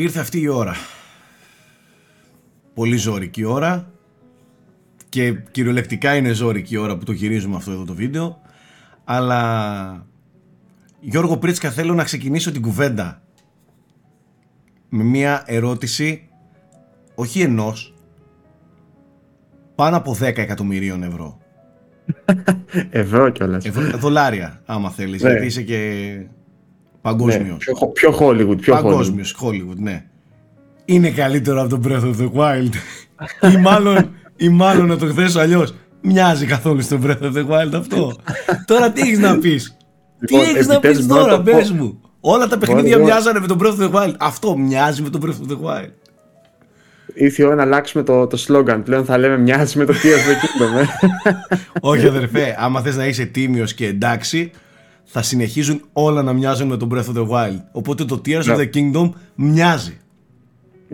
Ήρθε αυτή η ώρα. Πολύ ζώρικη ώρα και κυριολεκτικά είναι ζώρικη η ώρα που το γυρίζουμε αυτό εδώ το βίντεο αλλά Γιώργο Πρίτσκα θέλω να ξεκινήσω την κουβέντα με μια ερώτηση όχι ενός πάνω από 10 εκατομμυρίων ευρώ. Ευρώ κιόλας. Ευρώ, δολάρια άμα θέλεις ναι. γιατί είσαι και παγκόσμιος. Ναι, πιο, πιο Hollywood. Πιο παγκόσμιος Hollywood. ναι. Είναι καλύτερο από το Breath of the Wild ή μάλλον, ή μάλλον να το θέσω αλλιώς μοιάζει καθόλου στο Breath of the Wild αυτό. τώρα τι έχεις να πεις; τι λοιπόν, έχεις να πεις τώρα, πες μου. Όλα τα παιχνίδια μοιάζανε με τον Breath of the Wild. Αυτό μοιάζει με τον Breath of the Wild. Ήρθε η ώρα να αλλάξουμε το, το slogan. Πλέον θα λέμε μοιάζει με το Tears of the Kingdom. Ε. Όχι αδερφέ, άμα θες να είσαι τίμιος και εντάξει, θα συνεχίζουν όλα να μοιάζουν με τον Breath of the Wild. Οπότε το Tears of the Kingdom μοιάζει.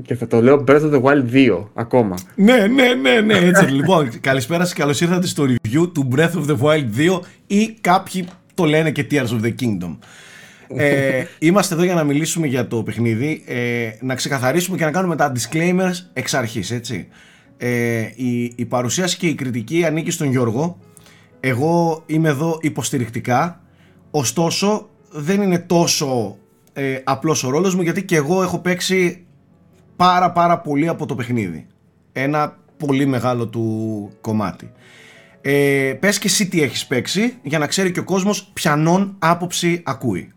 Και θα το λέω Breath of the Wild 2 ακόμα. Ναι, ναι, ναι, ναι, έτσι. λοιπόν, καλησπέρα και καλώς ήρθατε στο review του Breath of the Wild 2 ή κάποιοι το λένε και Tears of the Kingdom. ε, είμαστε εδώ για να μιλήσουμε για το παιχνίδι, ε, να ξεκαθαρίσουμε και να κάνουμε τα disclaimers εξ αρχής, έτσι. Ε, η, η παρουσίαση και η κριτική ανήκει στον Γιώργο. Εγώ είμαι εδώ υποστηρικτικά, ωστόσο δεν είναι τόσο ε, απλός ο ρόλος μου γιατί και εγώ έχω παίξει πάρα πάρα πολύ από το παιχνίδι. Ένα πολύ μεγάλο του κομμάτι. Ε, πες και εσύ τι έχεις παίξει για να ξέρει και ο κόσμος ποιανόν άποψη ακούει.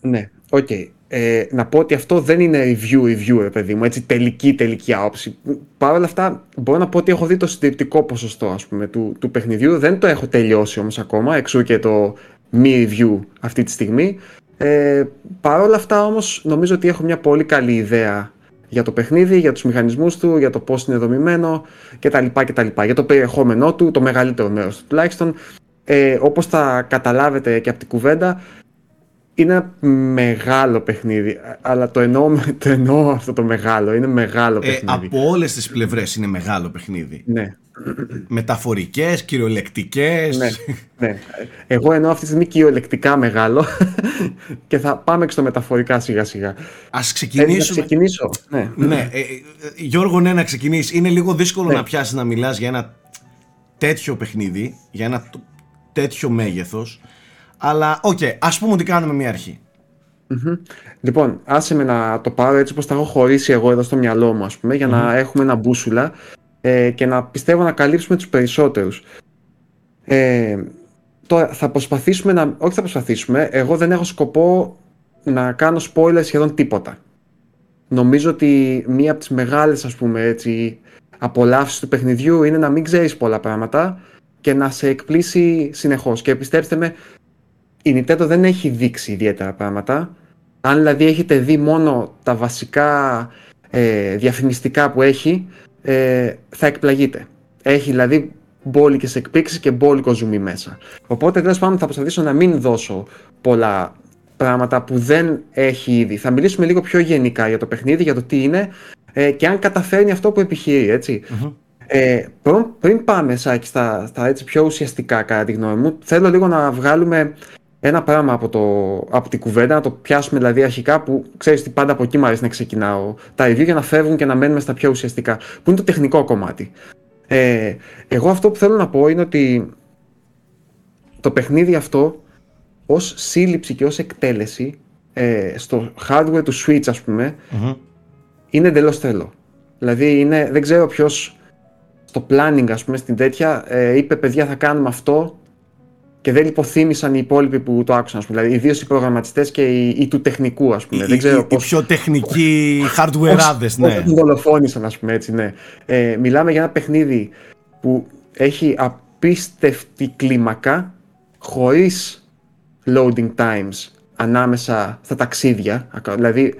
Ναι, OK. Okay. Ε, να πω ότι αυτό δεν είναι review review, παιδί μου, έτσι τελική τελική άποψη. Παρ' όλα αυτά μπορώ να πω ότι έχω δει το συντριπτικό ποσοστό ας πούμε, του, του παιχνιδιού. Δεν το έχω τελειώσει όμως ακόμα, εξού και το μη review αυτή τη στιγμή. Ε, Παρ' όλα αυτά όμως νομίζω ότι έχω μια πολύ καλή ιδέα για το παιχνίδι, για τους μηχανισμούς του, για το πώς είναι δομημένο κτλ. κτλ. Για το περιεχόμενό του, το μεγαλύτερο μέρος του τουλάχιστον. Ε, όπως θα καταλάβετε και από την κουβέντα, είναι ένα μεγάλο παιχνίδι, αλλά το εννοώ, το εννοώ αυτό το μεγάλο, είναι μεγάλο ε, παιχνίδι. από όλες τις πλευρές είναι μεγάλο παιχνίδι. Ναι. Μεταφορικές, κυριολεκτικές. Ναι, ναι. Εγώ εννοώ αυτή τη στιγμή κυριολεκτικά μεγάλο και θα πάμε και στο μεταφορικά σιγά σιγά. Ας ξεκινήσουμε. να ξεκινήσω. Ναι, ναι ε, ε, Γιώργο, ναι, να ξεκινήσεις. Είναι λίγο δύσκολο ναι. να πιάσεις να μιλάς για ένα τέτοιο παιχνίδι, για ένα τέτοιο μέγεθος. Αλλά, OK, okay, ας πούμε ότι κάνουμε μια αρχή. Mm-hmm. Λοιπόν, άσε με να το πάρω έτσι όπως τα έχω χωρίσει εγώ εδώ στο μυαλό μου, ας πούμε, για να έχουμε ένα μπούσουλα ε, και να πιστεύω να καλύψουμε τους περισσότερους. Ε, τώρα θα προσπαθήσουμε να... Όχι θα προσπαθήσουμε, εγώ δεν έχω σκοπό να κάνω spoiler σχεδόν τίποτα. Νομίζω ότι μία από τις μεγάλες ας πούμε έτσι απολαύσεις του παιχνιδιού είναι να μην ξέρεις πολλά πράγματα και να σε εκπλήσει συνεχώς. Και πιστέψτε με, η Nintendo δεν έχει δείξει ιδιαίτερα πράγματα. Αν δηλαδή έχετε δει μόνο τα βασικά ε, διαφημιστικά που έχει, ε, θα εκπλαγείτε. Έχει δηλαδή μπόλικες εκπλήξεις και μπόλικο ζουμί μέσα. Οπότε τέλος πάντων θα προσπαθήσω να μην δώσω πολλά πράγματα που δεν έχει ήδη. Θα μιλήσουμε λίγο πιο γενικά για το παιχνίδι, για το τι είναι ε, και αν καταφέρνει αυτό που επιχειρεί, Ε, πριν, πάμε Σάκη, στα, στα έτσι πιο ουσιαστικά κατά τη γνώμη μου, θέλω λίγο να βγάλουμε ένα πράγμα από, το, από την κουβέντα, να το πιάσουμε δηλαδή αρχικά που ξέρεις ότι πάντα από εκεί μου αρέσει να ξεκινάω τα review για να φεύγουν και να μένουμε στα πιο ουσιαστικά, που είναι το τεχνικό κομμάτι. Ε, εγώ αυτό που θέλω να πω είναι ότι το παιχνίδι αυτό ως σύλληψη και ως εκτέλεση ε, στο hardware του Switch ας πουμε είναι εντελώς τρελό. Δηλαδή είναι, δεν ξέρω ποιος στο planning ας πούμε στην τέτοια ε, είπε παιδιά θα κάνουμε αυτό και δεν υποθύμησαν οι υπόλοιποι που το άκουσαν, ας πούμε. Δηλαδή, ιδίω οι προγραμματιστέ και οι, οι, του τεχνικού, ας πούμε. Οι, δεν ξέρω οι, πώς... οι πιο τεχνικοί hardware ναι. Πώς δολοφόνησαν, ας πούμε έτσι, ναι. Ε, μιλάμε για ένα παιχνίδι που έχει απίστευτη κλίμακα, χωρίς loading times ανάμεσα στα ταξίδια. Δηλαδή,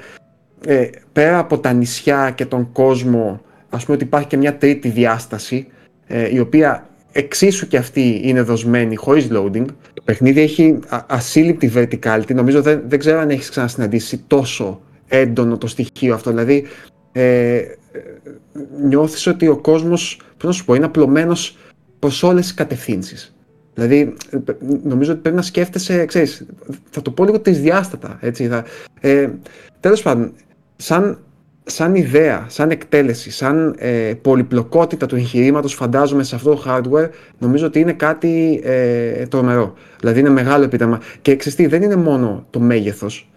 ε, πέρα από τα νησιά και τον κόσμο, ας πούμε ότι υπάρχει και μια τρίτη διάσταση, ε, η οποία εξίσου και αυτή είναι δοσμένη χωρίς loading. Το παιχνίδι έχει ασύλληπτη verticality. Νομίζω δεν, δεν ξέρω αν έχεις ξανασυναντήσει τόσο έντονο το στοιχείο αυτό. Δηλαδή, ε, νιώθεις ότι ο κόσμος, πώς να σου πω, είναι απλωμένος προς όλες τις κατευθύνσεις. Δηλαδή, νομίζω ότι πρέπει να σκέφτεσαι, ξέρεις, θα το πω λίγο τρισδιάστατα, έτσι. Θα, ε, τέλος πάντων, σαν σαν ιδέα, σαν εκτέλεση, σαν ε, πολυπλοκότητα του εγχειρήματος, φαντάζομαι σε αυτό το hardware, νομίζω ότι είναι κάτι ε, τρομερό. Δηλαδή είναι μεγάλο επίτευγμα. Και ξέρετε, δεν είναι μόνο το μέγεθος,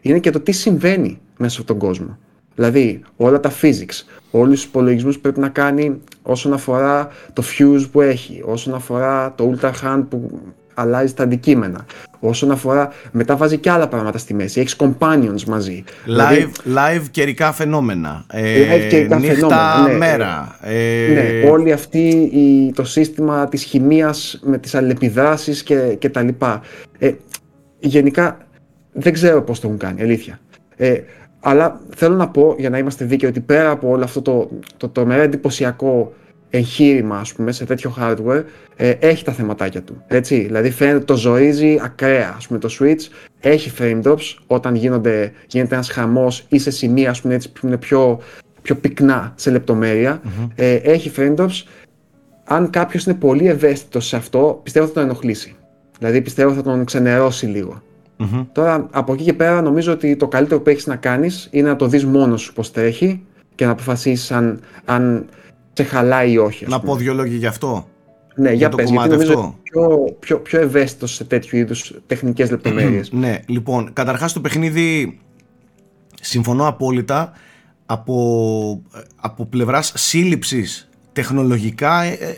είναι και το τι συμβαίνει μέσα σε αυτόν τον κόσμο. Δηλαδή, όλα τα physics, όλους τους υπολογισμούς που πρέπει να κάνει όσον αφορά το fuse που έχει, όσον αφορά το ultra hand που αλλάζει τα αντικείμενα. Όσον αφορά, μετά βάζει και άλλα πράγματα στη μέση. Έχεις companions μαζί. Live, δηλαδή, live καιρικά φαινόμενα. Ε, live καιρικά νύχτα, φαινόμενα. Ναι, μέρα. Ε, ναι, όλη αυτή η, το σύστημα της χημείας με τις αλληλεπιδράσεις και, και τα λοιπά. Ε, γενικά δεν ξέρω πώς το έχουν κάνει, αλήθεια. Ε, αλλά θέλω να πω, για να είμαστε δίκαιοι, ότι πέρα από όλο αυτό το, το, το, το εντυπωσιακό εγχείρημα ας πούμε, σε τέτοιο hardware ε, έχει τα θεματάκια του. Έτσι. Δηλαδή φαίνεται το ζωίζει ακραία. Ας πούμε, το Switch έχει frame drops όταν γίνονται, γίνεται ένας χαμός ή σε σημεία ας πούμε, έτσι, που είναι πιο, πιο πυκνά σε λεπτομερεια Ε, έχει frame drops. Αν κάποιος είναι πολύ ευαίσθητος σε αυτό, πιστεύω θα τον ενοχλήσει. Δηλαδή πιστεύω θα τον ξενερώσει Τώρα από εκεί και πέρα νομίζω ότι το καλύτερο που έχεις να κάνεις είναι να το δεις μόνος σου πώς τρέχει και να αποφασίσεις αν, αν σε χαλάει ή όχι. Να πω δύο λόγια γι' αυτό. Ναι, για, για πες, γιατί νομίζω αυτό. πιο, πιο, πιο ευαίσθητος σε τέτοιου είδους τεχνικές λεπτομέρειες. ναι, λοιπόν, καταρχάς το παιχνίδι συμφωνώ απόλυτα από, από πλευράς σύλληψης τεχνολογικά ε, ε,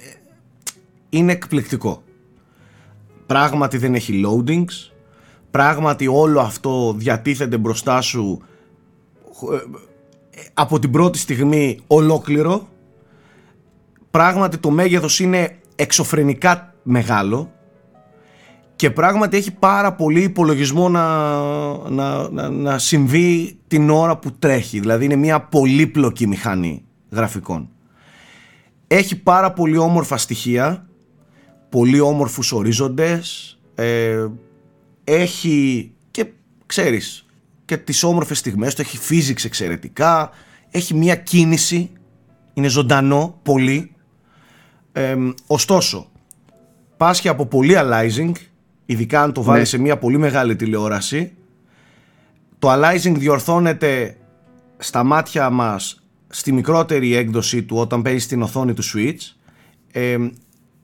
είναι εκπληκτικό. Πράγματι δεν έχει loadings, πράγματι όλο αυτό διατίθεται μπροστά σου ε, από την πρώτη στιγμή ολόκληρο πράγματι το μέγεθος είναι εξωφρενικά μεγάλο και πράγματι έχει πάρα πολύ υπολογισμό να, να, να, να συμβεί την ώρα που τρέχει. Δηλαδή είναι μια πολύπλοκη μηχανή γραφικών. Έχει πάρα πολύ όμορφα στοιχεία, πολύ όμορφους ορίζοντες, ε, έχει και ξέρεις και τις όμορφες στιγμές του, έχει physics εξαιρετικά, έχει μια κίνηση, είναι ζωντανό πολύ ωστόσο, πάσχει από πολύ aliasing, ειδικά αν το βάλει ναι. σε μια πολύ μεγάλη τηλεόραση. Το aliasing διορθώνεται στα μάτια μας στη μικρότερη έκδοση του όταν παίζει στην οθόνη του Switch.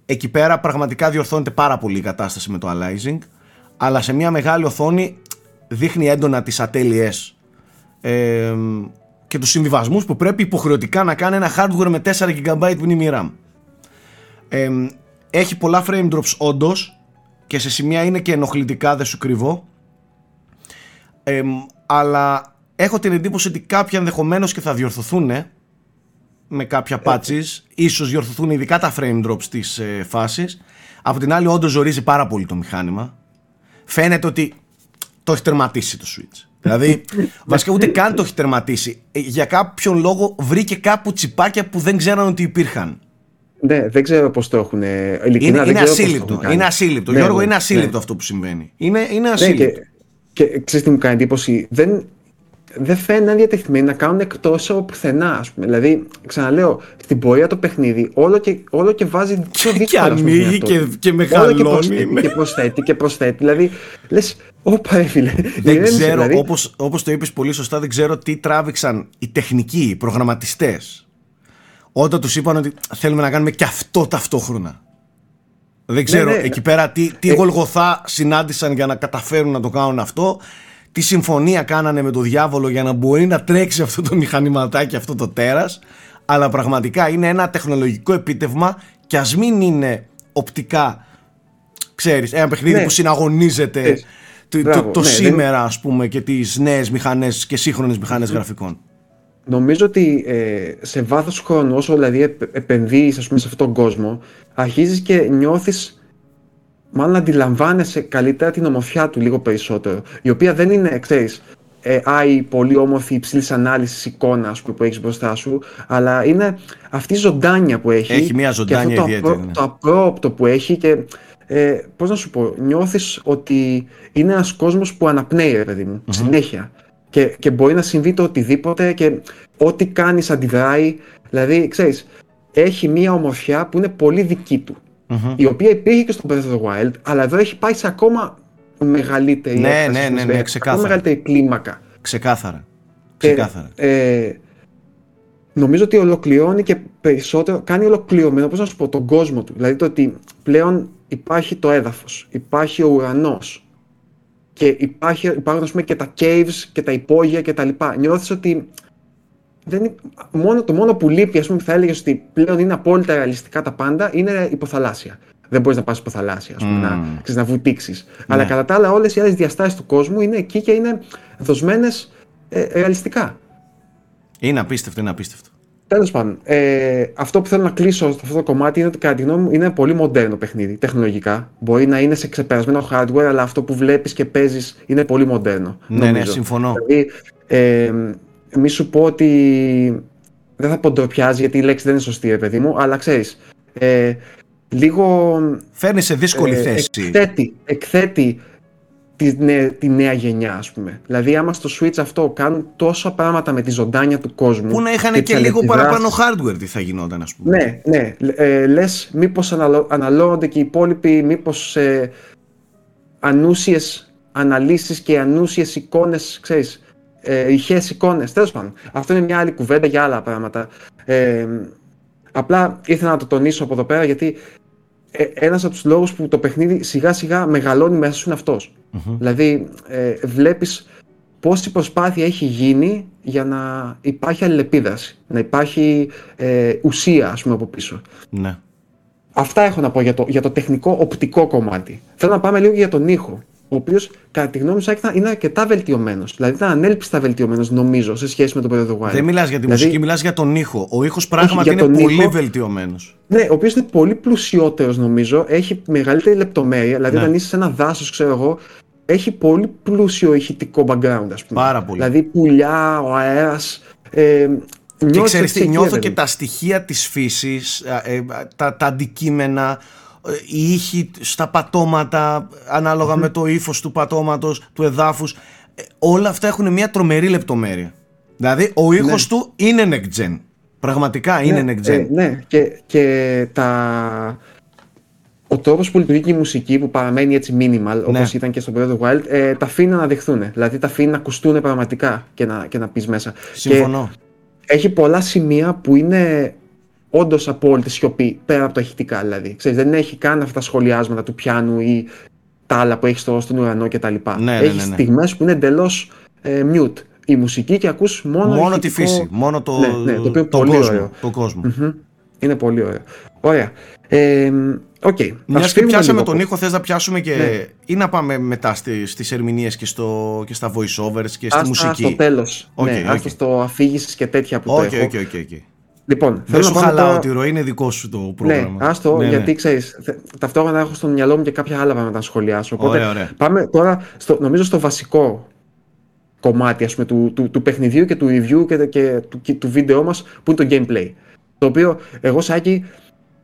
εκεί πέρα πραγματικά διορθώνεται πάρα πολύ η κατάσταση με το aliasing, αλλά σε μια μεγάλη οθόνη δείχνει έντονα τις ατέλειες και τους συμβιβασμούς που πρέπει υποχρεωτικά να κάνει ένα hardware με 4 GB μνήμη RAM έχει πολλά frame drops όντως και σε σημεία είναι και ενοχλητικά, δεν σου κρυβώ. αλλά έχω την εντύπωση ότι κάποια ενδεχομένως και θα διορθωθούν με κάποια patches. Ίσως διορθωθούν ειδικά τα frame drops της ε, φάσης. Από την άλλη όντως ζορίζει πάρα πολύ το μηχάνημα. Φαίνεται ότι το έχει τερματίσει το Switch. Δηλαδή, βασικά ούτε καν το έχει τερματίσει. Ε, για κάποιον λόγο βρήκε κάπου τσιπάκια που δεν ξέραν ότι υπήρχαν. Ναι, δεν ξέρω πώς το έχουν. Ειλικρινά, είναι, είναι ασύλληπτο. Είναι ασύλληπτο. Ναι, Γιώργο, ναι, είναι ασύλληπτο ναι. αυτό που συμβαίνει. Είναι, είναι ασύλληπτο. Ναι, και, και ξέρεις τι μου κάνει εντύπωση; Δεν, δεν φαίνεται διατεθειμένοι να κάνουν εκτός από πουθενά. Ας πούμε. Δηλαδή, ξαναλέω, στην πορεία το παιχνίδι όλο και, όλο και βάζει πιο δύσκολα. Και ανοίγει και, και μεγαλώνει. Και προσθέτει, και προσθέτει και προσθέτει. Δηλαδή, λες, όπα έφυλε. Δεν ξέρω, δηλαδή... όπως το είπες πολύ σωστά, δεν ξέρω τι τράβηξαν οι τεχνικοί, οι προγραμματιστές όταν τους είπαν ότι θέλουμε να κάνουμε και αυτό ταυτόχρονα. Δεν ξέρω ναι, ναι. εκεί πέρα τι, τι ε... γολγοθά συνάντησαν για να καταφέρουν να το κάνουν αυτό. Τι συμφωνία κάνανε με το διάβολο για να μπορεί να τρέξει αυτό το μηχανηματάκι, αυτό το τέρας. Αλλά πραγματικά είναι ένα τεχνολογικό επίτευγμα και ας μην είναι οπτικά, ξέρεις, ένα παιχνίδι ναι. που συναγωνίζεται ε, το, το, ναι, σήμερα ας πούμε και τις νέες μηχανές και σύγχρονες μηχανές γραφικών. Νομίζω ότι ε, σε βάθος χρόνου, όσο δηλαδή επενδύεις ας πούμε, σε αυτόν τον κόσμο, αρχίζεις και νιώθεις, μάλλον αντιλαμβάνεσαι καλύτερα την ομορφιά του λίγο περισσότερο. Η οποία δεν είναι, ξέρεις, ε, άι, πολύ όμορφη υψηλής ανάλυσης εικόνα που έχεις μπροστά σου, αλλά είναι αυτή η ζωντάνια που έχει. Έχει μια ζωντάνια και αυτό ιδιαίτερη. Το, ναι. το απρόπτο που έχει και ε, πώς να σου πω, νιώθεις ότι είναι ένας κόσμος που αναπνέει, ρε παιδί μου, συνέχεια και, και μπορεί να συμβεί το οτιδήποτε και ό,τι κάνεις αντιδράει. Δηλαδή, ξέρεις, έχει μία ομορφιά που είναι πολύ δική του. Η οποία υπήρχε και στο Breath of the Wild, αλλά εδώ έχει πάει σε ακόμα μεγαλύτερη ναι, ναι, ναι, ναι, ξεκάθαρα. Ακόμα μεγαλύτερη κλίμακα. Ξεκάθαρα. Ξεκάθαρα. Ε, νομίζω ότι ολοκληρώνει και περισσότερο, κάνει ολοκληρωμένο, πώς να σου πω, τον κόσμο του. Δηλαδή το ότι πλέον υπάρχει το έδαφος, υπάρχει ο ουρανός και υπάρχει, υπάρχουν ας πούμε, και τα caves και τα υπόγεια και τα λοιπά. Νιώθεις ότι δεν, μόνο, το μόνο που λείπει, ας πούμε, θα έλεγες ότι πλέον είναι απόλυτα ρεαλιστικά τα πάντα, είναι υποθαλάσσια. Δεν μπορείς να πας υποθαλάσσια, ας πούμε, mm. να, ξέρεις, να βουτήξεις. Ναι. Αλλά κατά τα άλλα, όλες οι άλλες διαστάσεις του κόσμου είναι εκεί και είναι δοσμένες ε, ρεαλιστικά. Είναι απίστευτο, είναι απίστευτο. Τέλος πάντων, ε, αυτό που θέλω να κλείσω σε αυτό το κομμάτι είναι ότι κατά τη γνώμη μου είναι πολύ μοντέρνο παιχνίδι τεχνολογικά. Μπορεί να είναι σε ξεπερασμένο hardware, αλλά αυτό που βλέπεις και παίζεις είναι πολύ μοντέρνο. Ναι, ναι, συμφωνώ. Δηλαδή, ε, μη σου πω ότι. Δεν θα πω ντροπιάζει γιατί η λέξη δεν είναι σωστή, ρε παιδί μου, αλλά ξέρεις. Ε, λίγο. Φέρνει σε δύσκολη ε, θέση. Εκθέτει, εκθέτει τη, νέα, τη νέα γενιά, ας πούμε. Δηλαδή, άμα στο Switch αυτό κάνουν τόσα πράγματα με τη ζωντάνια του κόσμου. Που να είχαν και, και λίγο παραπάνω hardware, τι θα γινόταν, ας πούμε. Ναι, ναι. Ε, Λες, μήπως αναλώνονται και οι υπόλοιποι, μήπως ε, ανούσιες αναλύσεις και ανούσιες εικόνες, ξέρεις. Ε, ηχές εικόνες. Τέλος πάντων. Αυτό είναι μια άλλη κουβέντα για άλλα πράγματα. Ε, απλά ήθελα να το τονίσω από εδώ πέρα γιατί ε, ένας από τους λόγους που το παιχνίδι σιγά σιγά μεγαλώνει μέσα σου είναι αυτός. Δηλαδή ε, βλέπεις πόση προσπάθεια έχει γίνει για να υπάρχει αλληλεπίδραση, να υπάρχει ε, ουσία ας πούμε από πίσω. Ναι. Αυτά έχω να πω για το, για το τεχνικό οπτικό κομμάτι. Θέλω να πάμε λίγο για τον ήχο ο οποίος κατά τη γνώμη μου είναι αρκετά βελτιωμένος. Δηλαδή ήταν ανέλπιστα βελτιωμένος, νομίζω, σε σχέση με τον Breath of the Wild. Δεν μιλάς για τη δηλαδή, μουσική, μιλάς για τον ήχο. Ο ήχος πράγματι είναι πολύ βελτιωμένος. Ναι, ο οποίος είναι πολύ πλουσιότερος, νομίζω. Έχει μεγαλύτερη λεπτομέρεια. Δηλαδή, ναι. όταν είσαι σε ένα δάσος, ξέρω εγώ, έχει πολύ πλούσιο ηχητικό background, ας πούμε. Πάρα πολύ. Δηλαδή, πουλιά, ο αέρας. Ε, και ξέρεις τι, νιώθω και τα στοιχεία της φύσης, ε, τα, τα αντικείμενα, οι ήχοι στα πατώματα με το ύφος του πατώματος, του εδάφους ε, όλα αυτά έχουν μια τρομερή λεπτομέρεια. Δηλαδή ο ήχος ναι. του είναι next gen. Πραγματικά είναι ναι, next gen. ε, ναι και, και τα... ο τρόπος που λειτουργεί και η μουσική που παραμένει έτσι minimal ναι. όπως ήταν και στο Breath of Wild ε, τα αφήνει να δεχθούν δηλαδή τα αφήνει να ακουστούν πραγματικά και να, και να πεις μέσα. Συμφωνώ. Και έχει πολλά σημεία που είναι όντως απόλυτη σιωπή πέρα από τα ηχητικά δηλαδή. Ξέρεις, δεν έχει καν αυτά τα σχολιάσματα του πιάνου ή τα άλλα που έχεις στο, στον ουρανό κτλ. Ναι, ναι, έχεις ναι, ναι. στιγμές που είναι εντελώς ε, mute η μουσική και ακούς μόνο, μόνο τη φύση, μόνο το, ναι, ναι, το, οποίο το πολύ κόσμο, ωραίο. Το κόσμο. Είναι πολύ ωραίο. Ωραία. Ε, okay. Μια και πιάσαμε τον ήχο, θες να πιάσουμε και. Ναι. ή να πάμε μετά στις στις ερμηνείες και, στο, και στα voiceovers και στη μουσική; Στο τέλος. Okay, ναι, okay. στο αφήγησης και τέτοια που okay, το έχω. Okay, okay, okay. Λοιπόν, δεν σου χαλάω τώρα... τη ροή, είναι δικό σου το πρόγραμμα. Ναι, άστο, ναι, γιατί ναι. ξέρει, ταυτόχρονα έχω στο μυαλό μου και κάποια άλλα πράγματα να σχολιάσω. Οπότε ωραία, ωραία. πάμε τώρα, στο, νομίζω, στο βασικό κομμάτι ας πούμε, του, του, του παιχνιδιού και του review και, και του, του βίντεο μας που είναι το gameplay. Το οποίο εγώ Σάκη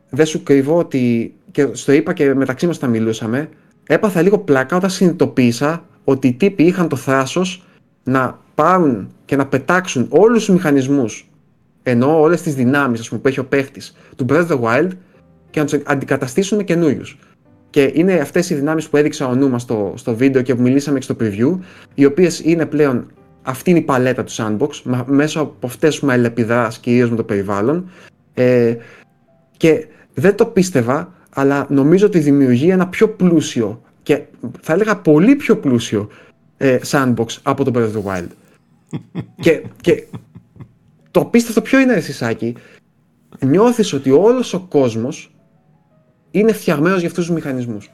δεν σου κρύβω ότι και στο είπα και μεταξύ μας τα μιλούσαμε έπαθα λίγο πλάκα όταν συνειδητοποίησα ότι οι τύποι είχαν το θράσος να πάρουν και να πετάξουν όλους τους μηχανισμούς ενώ όλες τις δυνάμεις που έχει ο παίχτης του Breath of the Wild και να τους αντικαταστήσουν με καινούριους. Και είναι αυτές οι δυνάμεις που έδειξα ο Νούμα στο, στο βίντεο και που μιλήσαμε και στο preview, οι οποίες είναι πλέον αυτή είναι η παλέτα του sandbox, μέσω από αυτές που αλληλεπιδρά κυρίως με το περιβάλλον. Ε, και δεν το πίστευα, αλλά νομίζω ότι δημιουργεί ένα πιο πλούσιο και θα έλεγα πολύ πιο πλούσιο ε, sandbox από το Breath of the Wild. και, και το απίστευτο ποιο είναι, Σάκη; Νιώθεις ότι όλος ο κόσμος είναι φτιαγμένος για αυτούς τους μηχανισμούς.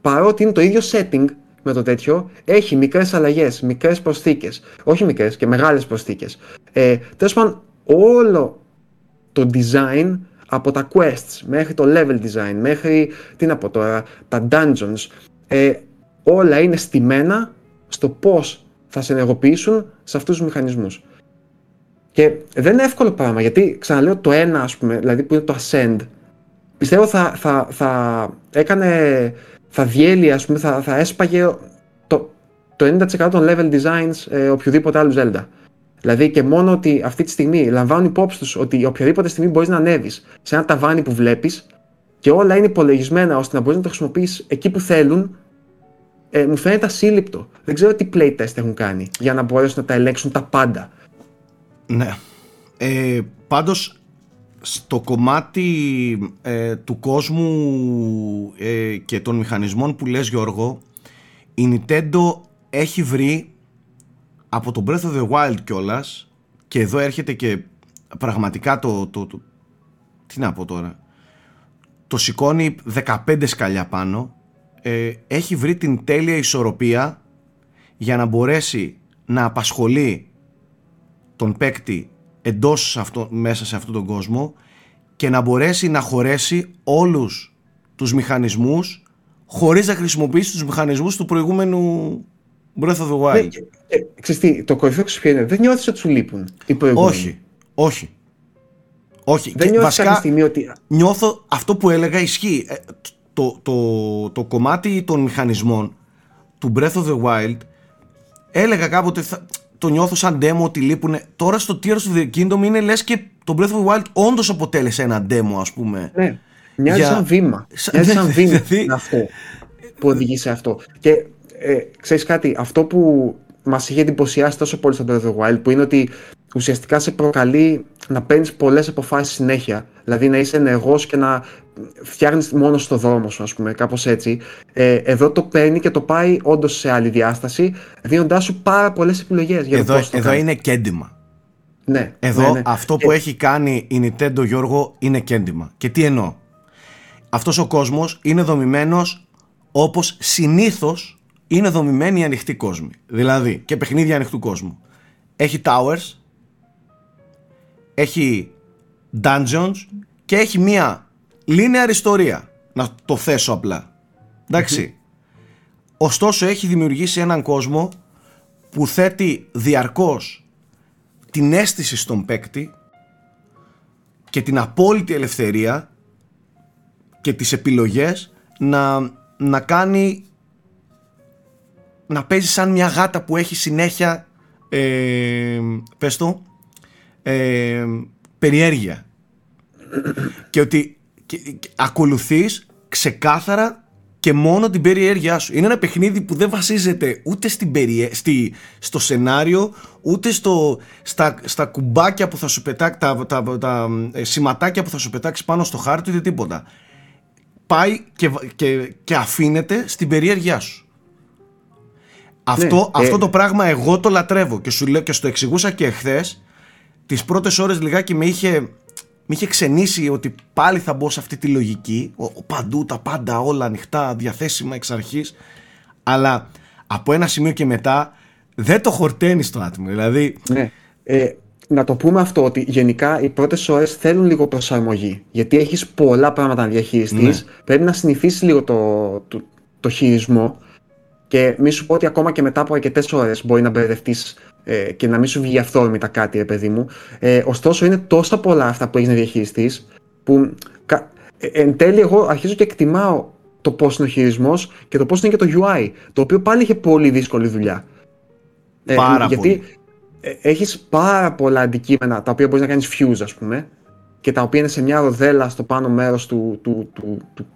Παρότι είναι το ίδιο setting με το τέτοιο, έχει μικρές αλλαγές, μικρές προσθήκες. Όχι μικρές και μεγάλες προσθήκες. Ε, τέλος πάντων, όλο το design από τα quests μέχρι το level design, μέχρι τι να πω τώρα, τα dungeons, ε, όλα είναι στημένα στο πώς θα σε ενεργοποιήσουν σε αυτούς τους μηχανισμούς. Και δεν είναι εύκολο πράγμα γιατί ξαναλέω το ένα, ας πούμε, δηλαδή που είναι το Ascend, πιστεύω θα, θα, θα έκανε, θα διέλυε, ας πούμε, θα, θα έσπαγε το, το 90% των level designs ε, οποιοδήποτε άλλου Zelda. Δηλαδή και μόνο ότι αυτή τη στιγμή λαμβάνουν υπόψη τους ότι οποιαδήποτε στιγμή μπορείς να ανέβεις σε ένα ταβάνι που βλέπεις και όλα είναι υπολογισμένα ώστε να μπορείς να το χρησιμοποιήσει εκεί που θέλουν, ε, μου φαίνεται ασύλληπτο. Δεν ξέρω τι playtest έχουν κάνει για να μπορέσουν να τα ελέγξουν τα πάντα. Ναι. Ε, πάντως στο κομμάτι ε, του κόσμου ε, και των μηχανισμών που λες Γιώργο η Nintendo έχει βρει από το Breath of the Wild κιόλας και εδώ έρχεται και πραγματικά το, το, το τι να πω τώρα το σηκώνει 15 σκαλιά πάνω ε, έχει βρει την τέλεια ισορροπία για να μπορέσει να απασχολεί τον παίκτη εντός αυτό, μέσα σε αυτόν τον κόσμο και να μπορέσει να χωρέσει όλους τους μηχανισμούς χωρίς να χρησιμοποιήσει τους μηχανισμούς του προηγούμενου Breath of the Wild. Ναι, ξέρεις τι, το κορυφαίο ποιο είναι, δεν νιώθεις ότι σου λείπουν οι προηγούμενοι; Όχι, όχι. Όχι. Δεν νιώθεις βασικά, κάποια στιγμή ότι... Νιώθω αυτό που έλεγα ισχύει. Ε, το, το, το, κομμάτι των μηχανισμών του Breath of the Wild έλεγα κάποτε θα, το νιώθω σαν demo ότι λείπουν. Τώρα στο Tears of the Kingdom είναι λες και το Breath of the Wild όντως αποτέλεσε ένα demo ας πούμε. Ναι, μοιάζει για... σαν βήμα. Μοιάζει σαν βήμα δηλαδή- αυτό που οδηγεί σε αυτό. Και ε, ξέρεις κάτι, αυτό που μας είχε εντυπωσιάσει τόσο πολύ στο Breath of the Wild που είναι ότι ουσιαστικά σε προκαλεί να παίρνεις πολλές αποφάσεις συνέχεια. Δηλαδή να είσαι ενεργός και να φτιάχνεις μόνος στο δρόμο σου, ας πούμε, κάπως έτσι. Ε, εδώ το παίρνει και το πάει όντως σε άλλη διάσταση, δίνοντάς σου πάρα πολλές επιλογές. Εδώ, εδώ είναι κέντημα. Ναι, εδώ ναι, ναι. αυτό που ε, έχει κάνει η Nintendo Γιώργο είναι κέντημα. Και τι εννοώ; Αυτός ο κόσμος είναι δομημένος όπως συνήθως είναι δομημένοι οι ανοιχτοί κόσμοι. Δηλαδή και παιχνίδια ανοιχτού κόσμου. Έχει towers, έχει dungeons και έχει μία linear ιστορία. Να το θέσω απλά. Εντάξει. Ωστόσο έχει δημιουργήσει έναν κόσμο που θέτει διαρκώς την αίσθηση στον παίκτη και την απόλυτη ελευθερία και τις επιλογές να, να κάνει να παίζει σαν μια γάτα που έχει συνέχεια ε, πες το ε, περιέργεια και ότι και, ακολουθείς ξεκάθαρα και μόνο την περιέργειά σου. Είναι ένα παιχνίδι που δεν βασίζεται ούτε στην περιέ... στη... στο σενάριο, ούτε στο... στα... στα κουμπάκια που θα σου πετάξει, τα... Τα... τα ε, σηματάκια που θα σου πετάξει πάνω στο χάρτη, ούτε τίποτα. Πάει και, και... και αφήνεται στην περιέργειά σου. Αυτό, ναι, αυτό ε, το πράγμα εγώ το λατρεύω και σου λέω και στο εξηγούσα και εχθές τις πρώτες ώρες λιγάκι με είχε, με είχε ξενήσει ότι πάλι θα μπω σε αυτή τη λογική. Ο, παντού τα πάντα όλα ανοιχτά διαθέσιμα εξ αρχής. Αλλά από ένα σημείο και μετά δεν το χορταίνει στο άτομο. Δηλαδή ναι. ε, να το πούμε αυτό ότι γενικά οι πρώτες ώρες θέλουν λίγο προσαρμογή γιατί έχεις πολλά πράγματα να διαχειριστείς. Ναι. πρέπει να συνηθίσεις λίγο το, το, το χειρισμό. Και μη σου πω ότι ακόμα και μετά από αρκετές ώρες μπορεί να μπερδευτείς ε, και να μην σου βγει αυθόρμητα κάτι, ρε παιδί μου. Ε, ωστόσο, είναι τόσα πολλά αυτά που έχεις να διαχειριστείς, που ε, εν τέλει εγώ αρχίζω και εκτιμάω το πώς είναι ο χειρισμός και το πώς είναι και το UI. Το οποίο πάλι είχε πολύ δύσκολη δουλειά. Ε, πάρα γιατί πολύ. Ε, έχεις πάρα πολλά αντικείμενα τα οποία μπορείς να κάνεις fuse, ας πούμε, και τα οποία είναι σε μια ροδέλα στο πάνω μέρος του, του, του, του,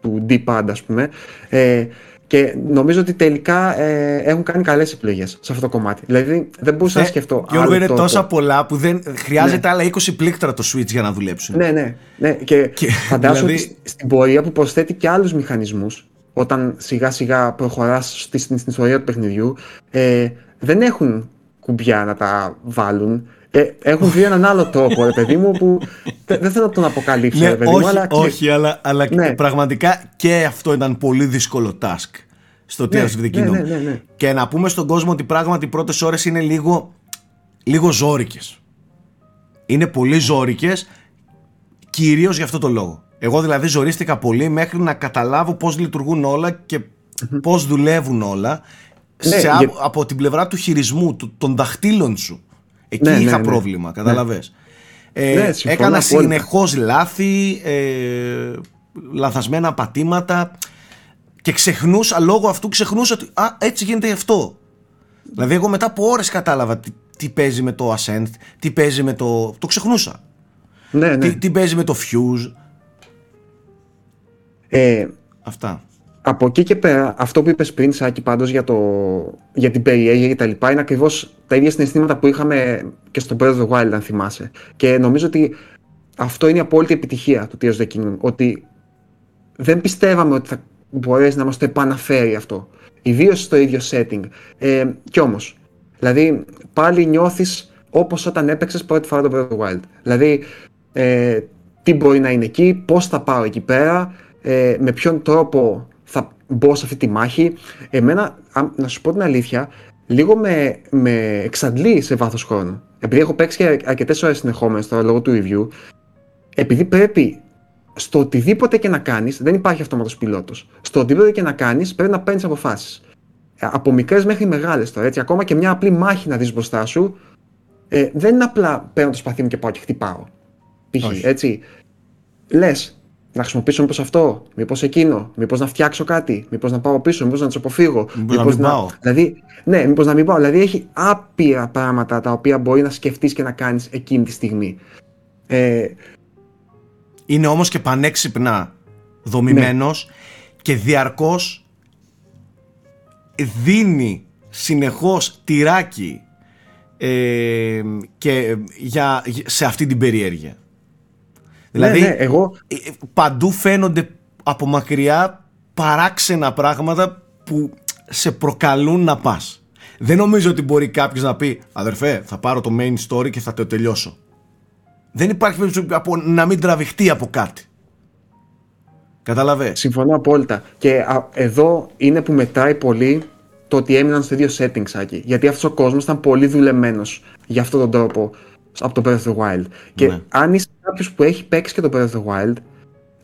του D-pad, ας πούμε. Ε, και νομίζω ότι τελικά ε, έχουν κάνει καλές επιλογές σε αυτό το κομμάτι. Δηλαδή δεν μπορούσα να ε, σκεφτώ. Γιώργο, είναι τόσα πολλά που δεν χρειάζεται ναι. άλλα 20 πλήκτρα το Switch για να δουλέψουν. Ναι, ναι. ναι. Και, και φαντάζομαι δηλαδή... ότι στην πορεία που προσθέτει και άλλους μηχανισμούς, όταν σιγά σιγά προχωράς στην, ιστορία του παιχνιδιού, ε, δεν έχουν κουμπιά να τα βάλουν. Ε, έχουν βρει έναν άλλο τρόπο, ρε παιδί μου, που δεν θέλω να τον αποκαλύψω, ναι, παιδί όχι, μου. Αλλά... Όχι, αλλά, αλλά ναι. πραγματικά και αυτό ήταν πολύ δύσκολο task στο Tears of the Kingdom. Ναι, ναι, ναι, και να πούμε στον κόσμο ότι πράγματι οι πρώτες ώρες είναι λίγο, λίγο ζόρικες. Είναι πολύ ζόρικες, κυρίως για αυτό το λόγο. Εγώ δηλαδή ζορίστηκα πολύ μέχρι να καταλάβω πώς λειτουργούν όλα και πώς δουλεύουν όλα σε, από την πλευρά του χειρισμού, του, των δαχτύλων σου. Εκεί ναι, είχα ναι, ναι. πρόβλημα, καταλαβες. Ε, ναι, έκανα συνεχώς λάθη, ε, λαθασμένα πατήματα και ξεχνούσα, λόγω αυτού ξεχνούσα ότι α, έτσι γίνεται αυτό. Δηλαδή εγώ μετά από ώρες κατάλαβα τι, τι παίζει με το Ascent, τι παίζει με το... Το ξεχνούσα. Ναι, ναι. Τι, τι παίζει με το Fuse. Ε, Αυτά. Από εκεί και πέρα, αυτό που είπες πριν, Σάκη, πάντως για, το, για την περιέργεια και τα λοιπά, είναι ακριβώς τα ίδια συναισθήματα που είχαμε και στο Breath of the Wild, αν θυμάσαι. Και νομίζω ότι αυτό είναι η απόλυτη επιτυχία του Tears of the Kingdom. Ότι δεν πιστεύαμε ότι θα μπορέσει να μας το επαναφέρει αυτό. Ιδίως στο ίδιο setting. Ε, κι όμως, δηλαδή πάλι νιώθεις όπως όταν έπαιξες πρώτη φορά το Breath of the Wild. Δηλαδή, ε, τι μπορεί να είναι εκεί, πώς θα πάω εκεί πέρα, ε, με ποιον τρόπο θα μπω σε αυτή τη μάχη. Εμένα, να σου πω την αλήθεια, λίγο με, με εξαντλεί σε βάθος χρόνου. Επειδή έχω παίξει και αρκετές ώρες συνεχόμενες τώρα λόγω του review, επειδή πρέπει στο οτιδήποτε και να κάνεις, δεν υπάρχει αυτόματος πιλότος. Στο οτιδήποτε και να κάνεις, πρέπει να παίρνεις αποφάσεις. Ε, από μικρές μέχρι μεγάλες τώρα, έτσι. Ακόμα και μια απλή μάχη να δεις μπροστά σου, ε, δεν είναι απλά παίρνω το σπαθί μου και πάω και χτυπάω. Π.χ. έτσι. Λες, να χρησιμοποιήσω μήπως αυτό, μήπως εκείνο, μήπως να φτιάξω κάτι, μήπως να πάω πίσω, μήπως να τους αποφύγω. Μήπως να, πάω. Δηλαδή, ναι, μήπως να μην πάω. Δηλαδή έχει άπειρα πράγματα τα οποία μπορεί να σκεφτείς και να κάνεις εκείνη τη στιγμή. Ε, είναι όμως και πανέξυπνα δομημένος ναι. και διαρκώς δίνει συνεχώς τυράκι ε, και για, σε αυτή την περιέργεια. Ναι, δηλαδή ναι, εγώ... Ε, παντού φαίνονται από μακριά παράξενα πράγματα που σε προκαλούν να πας. Δεν νομίζω ότι μπορεί κάποιος να πει αδερφέ θα πάρω το main story και θα το τελειώσω. Δεν υπάρχει περίπτωση από, να μην τραβηχτεί από κάτι. Κατάλαβε. Συμφωνώ απόλυτα. Και εδώ είναι που μετράει πολύ το ότι έμειναν στο ίδιο settings, Άκη. Γιατί αυτός ο κόσμος ήταν πολύ δουλεμένος για αυτόν τον τρόπο από το Breath of the Wild. Και ναι. αν είσαι κάποιος που έχει παίξει και το Breath of the Wild,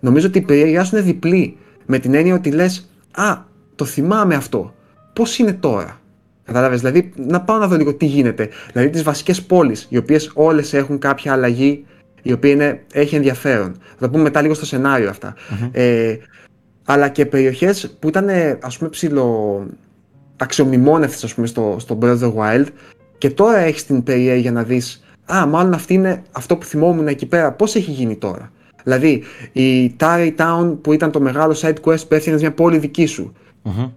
νομίζω ότι η περιέργειά σου είναι διπλή. Με την έννοια ότι λες, Α, το θυμάμαι αυτό. Πώς είναι τώρα; Κατάλαβες, δηλαδή να πάω να δω λίγο τι γίνεται. Δηλαδή τις βασικές πόλεις, οι οποίες όλες έχουν κάποια αλλαγή η οποία είναι, έχει ενδιαφέρον. Θα το πούμε μετά λίγο στο σενάριο Ε, αλλά και περιοχές που ήταν ας πούμε ψηλο αξιομνημόνευτες ας πούμε στο, στο Breath of the Wild και τώρα έχεις την περιέργεια για να δεις, α μάλλον αυτή είναι αυτό που θυμόμουν εκεί πέρα, πώς έχει γίνει τώρα; Δηλαδή η Tarry Town που ήταν το μεγάλο side quest που έφτιανε μια πόλη δική σου. Mm-hmm.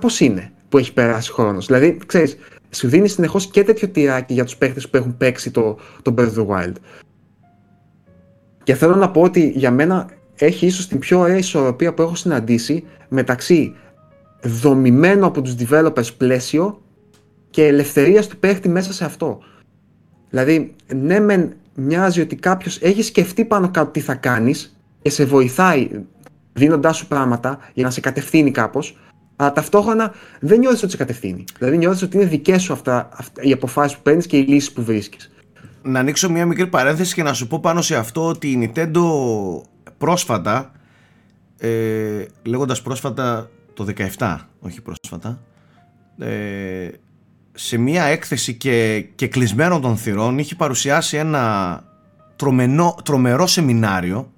Πώς είναι που έχει περάσει χρόνος; Δηλαδή, ξέρεις, σου δίνει συνεχώς και τέτοιο τυράκι για τους παίχτε που έχουν παίξει το, το Breath of the Wild. Και θέλω να πω ότι για μένα έχει ίσως την πιο ωραία ισορροπία που έχω συναντήσει μεταξύ δομημένο από τους developers πλαίσιο και ελευθερίας του παίχτη μέσα σε αυτό. Δηλαδή, ναι μεν μοιάζει ότι κάποιος έχει σκεφτεί πάνω κάτω τι θα κάνεις και σε βοηθάει δίνοντάς σου πράγματα για να σε κατευθύνει κάπως, αλλά ταυτόχρονα δεν νιώθεις ότι σε κατευθύνει. Δηλαδή νιώθεις ότι είναι δικές σου αυτά, αυτά οι αποφάσεις που παίρνεις και οι λύσεις που βρίσκεις. Να ανοίξω μια μικρή παρένθεση και να σου πω πάνω σε αυτό ότι η Nintendo πρόσφατα, ε, λέγοντας πρόσφατα το 17, όχι πρόσφατα, ε, σε μια έκθεση και, και κλεισμένο των θυρών είχε παρουσιάσει ένα τρομενό, τρομερό σεμινάριο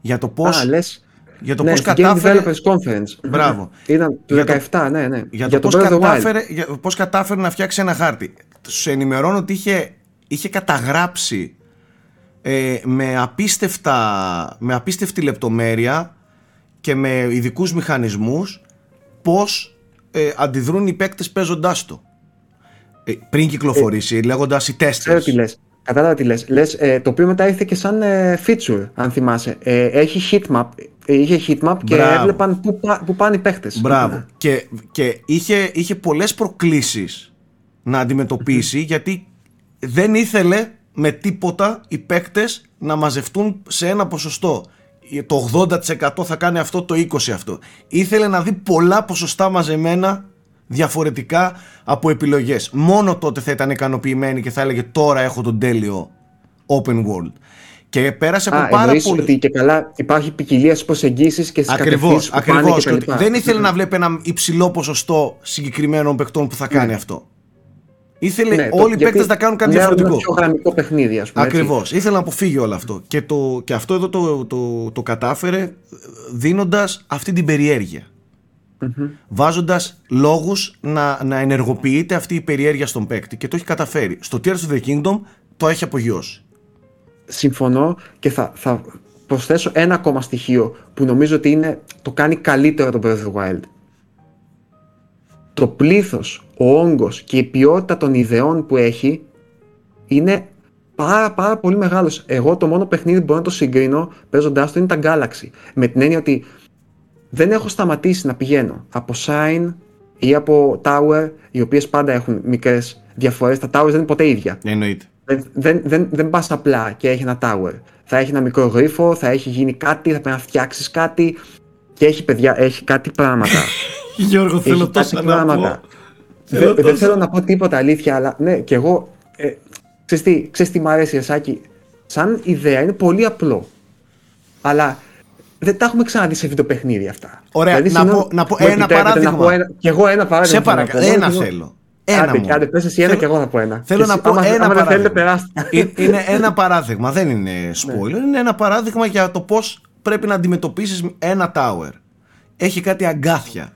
για το πώς... Α, λες, για το ναι, πώς κατάφερε... Game Developers Conference. Μπράβο. Ήταν το 17, ναι, ναι. Για, το, πώς, κατάφερε, για πώς κατάφερε να φτιάξει ένα χάρτη. Σου ενημερώνω ότι είχε, είχε καταγράψει ε, με, απίστευτα, με απίστευτη λεπτομέρεια και με ειδικούς μηχανισμούς πώς ε, αντιδρούν οι παίκτες παίζοντάς το. Ε, πριν κυκλοφορήσει, ε, λέγοντας οι τέστες. Ξέρω τι λες. Κατάλαβα τι λες. λες ε, το οποίο μετά ήρθε και σαν ε, feature, αν θυμάσαι. Ε, έχει heatmap, είχε heatmap και Μπράβο. έβλεπαν πού, που πάνε οι παίχτες. Μπράβο. Και, και είχε, είχε πολλές προκλήσεις να αντιμετωπίσει γιατί δεν ήθελε με τίποτα οι παίκτες να μαζευτούν σε ένα ποσοστό. Το 80% θα κάνει αυτό, το 20% αυτό. Ήθελε να δει πολλά ποσοστά μαζεμένα διαφορετικά από επιλογές. Μόνο τότε θα ήταν ικανοποιημένη και θα έλεγε τώρα έχω τον τέλειο open world. Και πέρασε από πάρα πολύ. ότι και καλά υπάρχει ποικιλία στις προσεγγίσεις και στις κατευθύνσεις που ακριβώς, πάνε και Δεν ήθελε να βλέπει ένα υψηλό ποσοστό συγκεκριμένων παιχτών που θα κάνει ναι. αυτό. Ήθελε ναι, όλοι οι παίκτες να κάνουν κάτι ναι, διαφορετικό. Ένα πιο γραμμικό παιχνίδι, ας πούμε. Ακριβώς. Ήθελε να αποφύγει όλο αυτό. Και, το, και αυτό εδώ το, το, το κατάφερε δίνοντας αυτή την περιέργεια mm-hmm. βάζοντας λόγους να, να ενεργοποιείται αυτή η περιέργεια στον παίκτη και το έχει καταφέρει. Στο Tears of the Kingdom το έχει απογειώσει. Συμφωνώ και θα, θα προσθέσω ένα ακόμα στοιχείο που νομίζω ότι είναι, το κάνει καλύτερο το Breath of the Wild. Το πλήθος, ο όγκος και η ποιότητα των ιδεών που έχει είναι πάρα πάρα πολύ μεγάλος. Εγώ το μόνο παιχνίδι που μπορώ να το συγκρίνω παίζοντάς το είναι τα Galaxy. Με την έννοια ότι δεν έχω σταματήσει να πηγαίνω από Sign ή από Tower, οι οποίες πάντα έχουν μικρές διαφορές. Τα Towers δεν είναι ποτέ ίδια. Εννοείται. Δεν, δεν, δεν, δεν πας απλά και έχει ένα tower. Θα έχει ένα μικρό γρίφο, θα έχει γίνει κάτι, θα πρέπει να φτιάξεις κάτι. Και έχει παιδιά, έχει κάτι πράγματα. Γιώργο, θέλω τόσο να πω. Δεν, δεν θέλω να πω τίποτα αλήθεια, αλλά ναι, και εγώ. Ε, ξέρεις, τι, ξέρεις τι μου αρέσει, Εσάκη. Σαν ιδέα είναι πολύ απλό. Αλλά δεν τα έχουμε ξαναδεί σε βιντεοπαιχνίδια αυτά. Ωραία, δηλαδή, να, πω, να πω ένα παράδειγμα. Να πω ένα, και εγώ ένα παράδειγμα. Σε παρακαλώ, ένα θέλω. Ένα άντε, μου. Άντε, πες εσύ ένα και εγώ θα πω ένα. Θέλω να πω άμα, ένα άμα παράδειγμα. Δεν είναι ένα παράδειγμα, δεν είναι spoiler. Ναι. Είναι ένα παράδειγμα για το πώς πρέπει να αντιμετωπίσεις ένα tower. Έχει κάτι αγκάθια.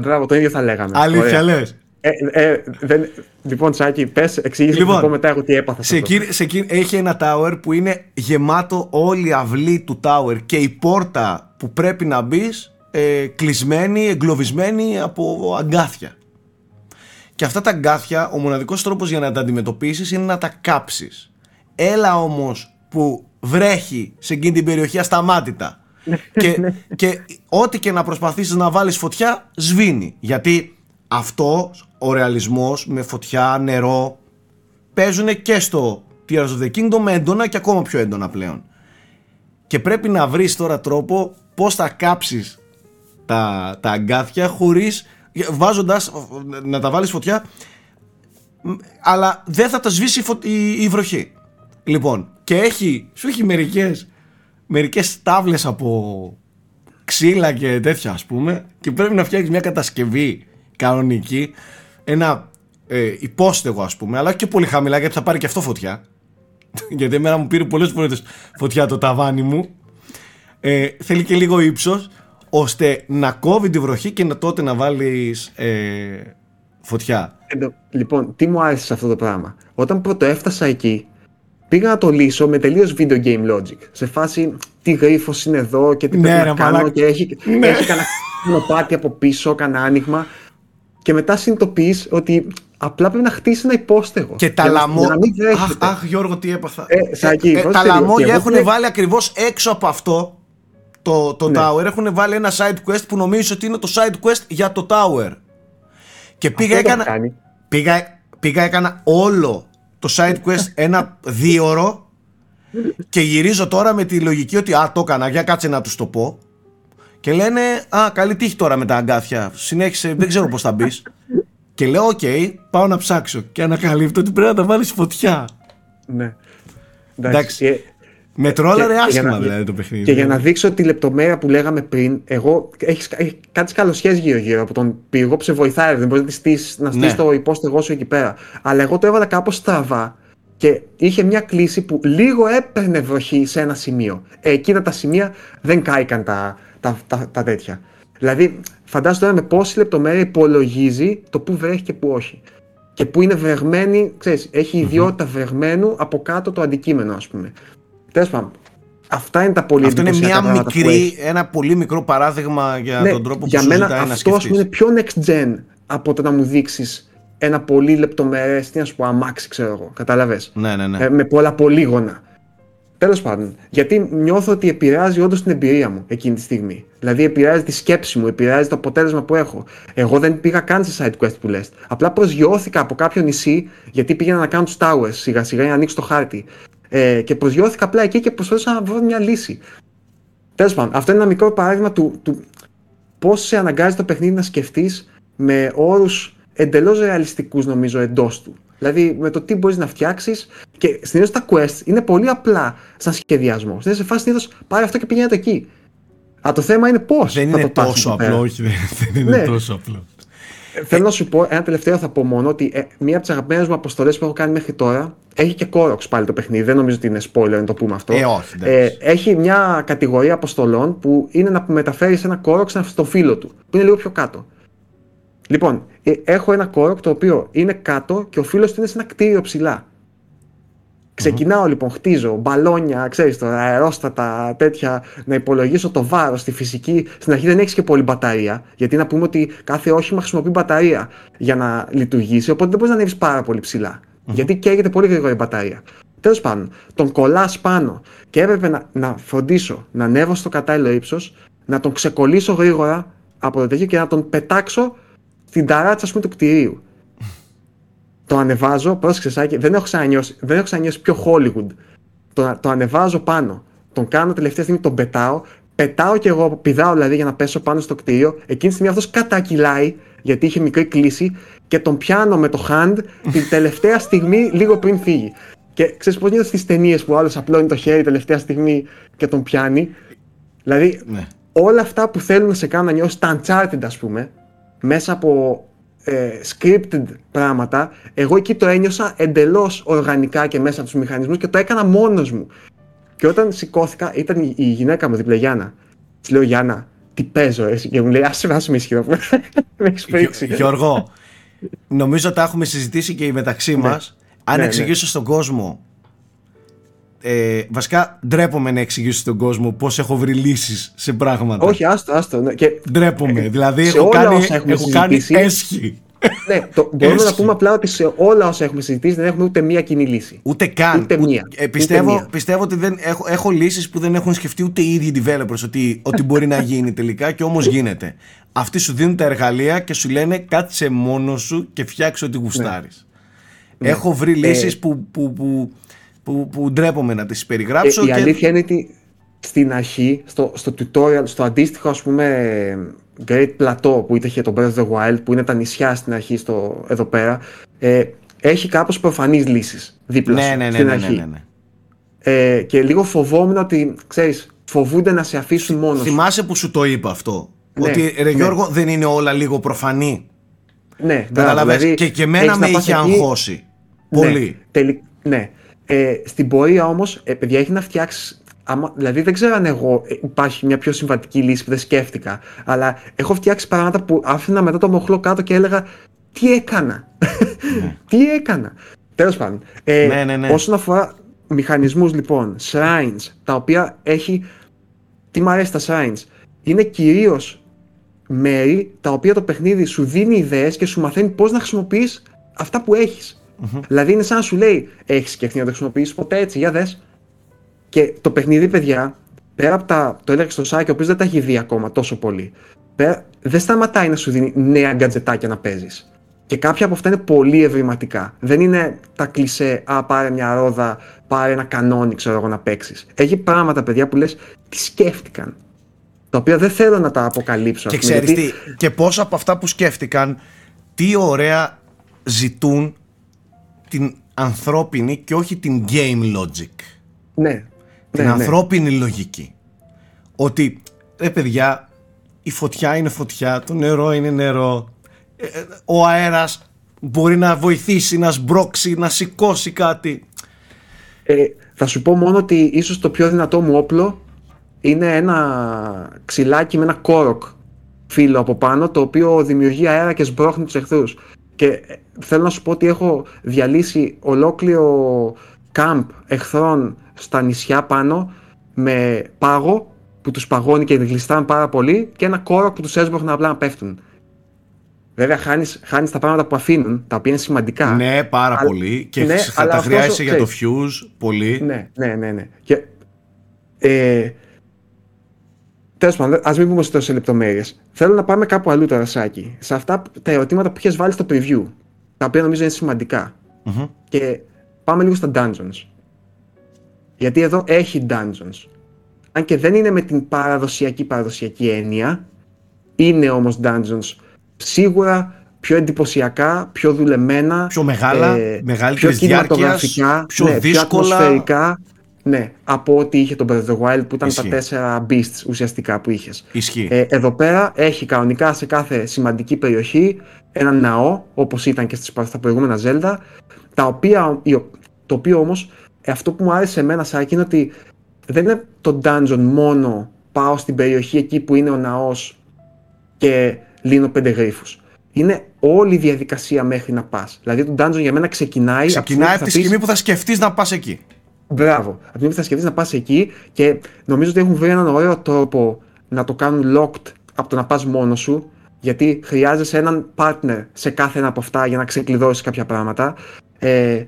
Μπράβο, το ίδιο θα λέγαμε. Αλήθεια λες. Ε, ε, δεν, λοιπόν, Τσάκη, πες, εξήγησε λοιπόν, πω μετά εγώ τι έπαθα. Σε εκείνη, σε εκείνη, έχει ένα tower που είναι γεμάτο όλη η αυλή του tower και η πόρτα που πρέπει να μπεις ε, κλεισμένη, εγκλωβισμένη από αγκάθια. Και αυτά τα γκάθια, ο μοναδικός τρόπος για να τα αντιμετωπίσεις είναι να τα κάψεις. Έλα όμως που βρέχει σε εκείνη την περιοχή ασταμάτητα και, και ό,τι και να προσπαθήσεις να βάλεις φωτιά σβήνει. Γιατί αυτός ο ρεαλισμός με φωτιά, νερό παίζουν και στο Tears of the Kingdom έντονα και ακόμα πιο έντονα πλέον. Και πρέπει να βρεις τώρα τρόπο πώς θα κάψεις τα, τα αγκάθια χωρίς βάζοντας να τα βάλεις φωτιά αλλά δεν θα τα σβήσει η, βροχή λοιπόν και έχει σου έχει μερικές μερικές τάβλες από ξύλα και τέτοια ας πούμε και πρέπει να φτιάξεις μια κατασκευή κανονική ένα ε, υπόστεγο ας πούμε αλλά και πολύ χαμηλά γιατί θα πάρει και αυτό φωτιά γιατί εμένα μου πήρε πολλές φορές φωτιά το ταβάνι μου ε, θέλει και λίγο ύψος ώστε να κόβει τη βροχή και να τότε να βάλεις ε, φωτιά. Λοιπόν, τι μου άρεσε σε αυτό το πράγμα. Όταν πρώτο έφτασα εκεί, πήγα να το λύσω με τελείως video game logic. Σε φάση τι γρίφος είναι εδώ και τι ναι, πρέπει να κάνω και έχει, ναι. έχει κανένα μονοπάτι από πίσω, κανένα άνοιγμα. Και μετά συνειδητοποιείς ότι απλά πρέπει να χτίσεις ένα υπόστεγο. Και τα λαμόγια. Αχ, αχ, Γιώργο, τι έπαθα. Ε, ε, ε, τα λαμόγια έχουν βάλει ακριβώς έξω από αυτό το, το ναι. Tower έχουν βάλει ένα side quest που νομίζω ότι είναι το side quest για το Tower. Και πήγα έκανα, πήγα, πήγα έκανα όλο το side quest ένα δίωρο και γυρίζω τώρα με τη λογική ότι α το έκανα για κάτσε να τους το πω και λένε α καλή τύχη τώρα με τα αγκάθια συνέχισε δεν ξέρω πως θα μπεις. και λέω OK okay, πάω να ψάξω και ανακαλύπτω ότι πρέπει να τα βάλεις φωτιά ναι εντάξει, με τρόλαρε άσχημα δηλαδή το παιχνίδι. Και για να δείξω τη λεπτομέρεια που λέγαμε πριν, εγώ έχει κάτι καλοσχέ γύρω-γύρω από τον πύργο που σε βοηθάει. Δεν μπορείς να στήσεις ναι. το υπόστεγό σου εκεί πέρα. Αλλά εγώ το έβαλα κάπως στραβά και είχε μια κλίση που λίγο έπαιρνε βροχή σε ένα σημείο. Εκείνα τα σημεία δεν κάηκαν τα, τα, τα, τα τέτοια. Δηλαδή, φαντάζομαι τώρα με πόση λεπτομέρεια υπολογίζει το που βρέχει και που όχι. Και που είναι βρεγμένη, ξέρεις, έχει ιδιότητα βρεγμένου από κάτω το αντικείμενο, ας πούμε. Τέλος πάντων. Αυτά είναι τα πολύ Αυτό είναι μια μικρή, ένα πολύ μικρό παράδειγμα για ναι, τον τρόπο που για σου μένα αυτός να είναι πιο next gen από το να μου δείξεις ένα πολύ λεπτομερές, τι να σου πω, αμάξι, ξέρω εγώ. Κατάλαβε. Ναι, ναι, ναι. Ε, με πολλά πολύγωνα. Τέλος πάντων, γιατί νιώθω ότι επηρεάζει όντως την εμπειρία μου εκείνη τη στιγμή. Δηλαδή, επηρεάζει τη σκέψη μου, επηρεάζει το αποτέλεσμα που έχω. Εγώ δεν πήγα καν σε side quest που λες. Απλά προσγειώθηκα από κάποιο νησί, γιατί πήγαινα να κάνω τους towers σιγά σιγά για να ανοίξω το χάρτη. Ε, και προσγειώθηκα απλά εκεί και προσπαθούσα να βρω μια λύση. Τέλος πάντων, αυτό είναι ένα μικρό παράδειγμα του, του πώς σε αναγκάζει το παιχνίδι να σκεφτείς με όρους εντελώς ρεαλιστικούς, νομίζω, εντός του. Δηλαδή με το τι μπορείς να φτιάξεις και συνήθως τα quests είναι πολύ απλά σαν σχεδιασμό. Είναι σε φάση συνήθως πάρε αυτό και πηγαίνει εκεί. Α, το θέμα είναι πώς. Δεν είναι τόσο απλό, όχι, δεν είναι ναι. τόσο απλό. Θέλω να σου πω, ένα τελευταίο θα πω μόνο ότι ε, μία από τις αγαπημένες μου αποστολές που έχω κάνει μέχρι τώρα έχει και κόροξ πάλι το παιχνίδι. Δεν νομίζω ότι είναι spoiler να το πούμε αυτό. Ε, όχι, ε, έχει μια κατηγορία αποστολών που είναι να μεταφέρεις ένα κόροξ στο φίλο του, που είναι λίγο πιο κάτω. Λοιπόν, ε, έχω ένα κόροκ το οποίο είναι κάτω και ο φίλος του είναι σε ένα κτίριο ψηλά. Ξεκινάω λοιπόν, χτίζω μπαλόνια, ξέρεις τώρα, αερόστατα, τέτοια, να υπολογίσω το βάρος, τη φυσική. Στην αρχή δεν έχεις και πολύ μπαταρία, γιατί να πούμε ότι κάθε όχημα χρησιμοποιεί μπαταρία για να λειτουργήσει, οπότε δεν μπορείς να ανέβεις πάρα πολύ Γιατί καίγεται πολύ γρήγορα η μπαταρία. Τέλος πάντων, τον κολλάς πάνω και έπρεπε να, να φροντίσω να ανέβω στο κατάλληλο ύψος, να τον ξεκολλήσω γρήγορα από το τέτοιο και να τον πετάξω στην ταράτσα πούμε, του κτηρίου. το ανεβάζω, πρόσεξε Σάκη, δεν έχω ξανανιώσει, δεν έχω ξανανιώσει πιο Hollywood. Το, το ανεβάζω πάνω, τον κάνω τελευταία στιγμή, τον πετάω, πετάω και εγώ, πηδάω δηλαδή για να πέσω πάνω στο κτίριο. Εκείνη τη στιγμή αυτός κατακυλάει, γιατί είχε μικρή κλίση, και τον πιάνω με το hand την τελευταία στιγμή, λίγο πριν φύγει. Και ξέρεις πώς γίνεται στις ταινίες που ο άλλος απλώνει το χέρι τελευταία στιγμή και τον πιάνει; Δηλαδή, ναι. όλα αυτά που θέλουν να σε κάνουν να νιώσεις τα Uncharted, ας πούμε, μέσα από ε, scripted πράγματα, εγώ εκεί το ένιωσα εντελώς οργανικά και μέσα από τους μηχανισμούς και το έκανα μόνος μου. Και όταν σηκώθηκα, ήταν η, γυναίκα μου δίπλα, Γιάννα. Της λέω Γιάννα, τι παίζω, εσύ. Και μου λέει, άσε με, με ισχυρό. με έχει πρίξει. Γιώργο, νομίζω τα έχουμε συζητήσει και οι μεταξύ ναι. μας. Αν ναι, ναι. εξηγήσω στον κόσμο. Ε, βασικά ντρέπομαι να εξηγήσω στον κόσμο πώς έχω βρει λύσεις σε πράγματα. Όχι, άστο, άστο. Ναι. Και, ντρέπομαι. Ε, δηλαδή έχω κάνει, έχω κάνει έσχη. ναι, το, μπορούμε να πούμε απλά ότι σε όλα όσα έχουμε συζητήσει δεν έχουμε ούτε μία κοινή λύση. Ούτε καν. Ούτε μία. Ε, πιστεύω, ούτε μία. πιστεύω ότι δεν έχω, έχω λύσεις που δεν έχουν σκεφτεί ούτε οι ίδιοι developers ότι, ότι μπορεί να γίνει τελικά και όμως γίνεται. Αυτοί σου δίνουν τα εργαλεία και σου λένε κάτσε μόνος σου και φτιάξε ό,τι γουστάρεις. Ναι. Έχω βρει ε, λύσεις που, που, που, που, που ντρέπομαι να τις περιγράψω. Ε, η αλήθεια είναι ότι στην αρχή, στο, στο tutorial, στο αντίστοιχο ας πούμε Great Plateau που είχε το Breath of the Wild, που είναι τα νησιά στην αρχή στο, εδώ πέρα, ε, έχει κάπως προφανείς λύσεις δίπλα ναι, ναι, ναι, στην ναι, αρχή. Ναι, ναι, ε, και λίγο φοβόμουν ότι, ξέρεις, φοβούνται να σε αφήσουν μόνος Θυμάσαι που σου το είπα αυτό. Ναι, ότι ρε Γιώργο δεν είναι όλα λίγο προφανή; Ναι, δηλαδή, και, και εμένα με είχε αγχώσει. Πολύ. ναι. Ε, στην πορεία όμως, ε, παιδιά, έχει να φτιάξεις άμα, δηλαδή δεν ξέρω αν εγώ ε, υπάρχει μια πιο συμβατική λύση που δεν σκέφτηκα, αλλά έχω φτιάξει πράγματα που άφηνα μετά το μοχλό κάτω και έλεγα τι έκανα, ναι. τι έκανα; Τέλος πάντων, ε, ναι, ναι, ναι. όσον αφορά μηχανισμούς λοιπόν, shrines, τα οποία έχει, τι μου αρέσει τα shrines, είναι κυρίως μέρη τα οποία το παιχνίδι σου δίνει ιδέες και σου μαθαίνει πώς να χρησιμοποιείς αυτά που έχεις. Mm-hmm. Δηλαδή είναι σαν να σου λέει, έχεις σκεφτεί να το χρησιμοποιήσεις ποτέ έτσι, για δες. Και το παιχνίδι, παιδιά, πέρα από τα. Το έλεγα στο Σάκη, ο οποίος δεν τα έχει δει ακόμα τόσο πολύ. Πέρα, δεν σταματάει να σου δίνει νέα γκατζετάκια να παίζεις. Και κάποια από αυτά είναι πολύ ευρηματικά. Δεν είναι τα κλισέ, Α, πάρε μια ρόδα, πάρε ένα κανόνι, ξέρω εγώ να παίξεις. Έχει πράγματα, παιδιά, που λες, τι σκέφτηκαν. Τα οποία δεν θέλω να τα αποκαλύψω. Και ξέρεις τι, και πόσα από αυτά που σκέφτηκαν, τι ωραία ζητούν την ανθρώπινη και όχι την game logic. Ναι, την ναι, ναι, ανθρώπινη λογική. Ότι, ρε παιδιά, η φωτιά είναι φωτιά, το νερό είναι νερό, ε, ε, ο αέρας μπορεί να βοηθήσει, να σμπρώξει, να σηκώσει κάτι. Ε, θα σου πω μόνο ότι ίσως το πιο δυνατό μου όπλο είναι ένα ξυλάκι με ένα κόροκ φύλλο από πάνω το οποίο δημιουργεί αέρα και σμπρώχνει τους εχθρούς. Και ε, θέλω να σου πω ότι έχω διαλύσει ολόκληρο κάμπ εχθρών στα νησιά πάνω με πάγο που τους παγώνει και γλιστράνε πάρα πολύ και ένα κόρο που τους έσβοχνε απλά να πέφτουν. Βέβαια χάνεις, χάνεις τα πράγματα που αφήνουν, τα οποία είναι σημαντικά. Ναι, πάρα πολύ και ναι, τα χρειάζεσαι για το fuse πολύ. Ναι, ναι, ναι. ναι. Και, ε, Τέλος πάντων, ας μην πούμε σε τόσες λεπτομέρειες. Θέλω να πάμε κάπου αλλού τώρα, Σάκη. Σε αυτά τα ερωτήματα που είχες βάλει στο preview. Τα οποία νομίζω είναι σημαντικά. Mm-hmm. Και πάμε λίγο στα dungeons. Γιατί εδώ έχει dungeons. Αν και δεν είναι με την παραδοσιακή παραδοσιακή έννοια, είναι όμως dungeons σίγουρα πιο εντυπωσιακά, πιο δουλεμένα, πιο μεγάλα, ε, πιο κινηματογραφικά, πιο ναι, δύσκολα. Πιο ατμοσφαιρικά, ναι, από ό,τι είχε το Breath of the Wild που ήταν τα τέσσερα beasts ουσιαστικά που είχες. Ε, εδώ πέρα έχει κανονικά σε κάθε σημαντική περιοχή ένα ναό, όπως ήταν και στα προηγούμενα Zelda, τα οποία, το οποίο όμως ε, αυτό που μου άρεσε εμένα Σάκη είναι ότι δεν είναι το dungeon μόνο πάω στην περιοχή εκεί που είναι ο ναός και λύνω πέντε γρίφους. Είναι όλη η διαδικασία μέχρι να πας. Δηλαδή το dungeon για μένα ξεκινάει... Ξεκινάει από τη στιγμή που θα σκεφτείς να πας εκεί. Μπράβο. Από τη στιγμή που θα σκεφτείς να πας εκεί και νομίζω ότι έχουν βρει έναν ωραίο τρόπο να το κάνουν locked από το να πας μόνος σου. Γιατί χρειάζεσαι έναν partner σε κάθε ένα από αυτά για να ξεκλειδώσεις κάποια πράγματα. Ε,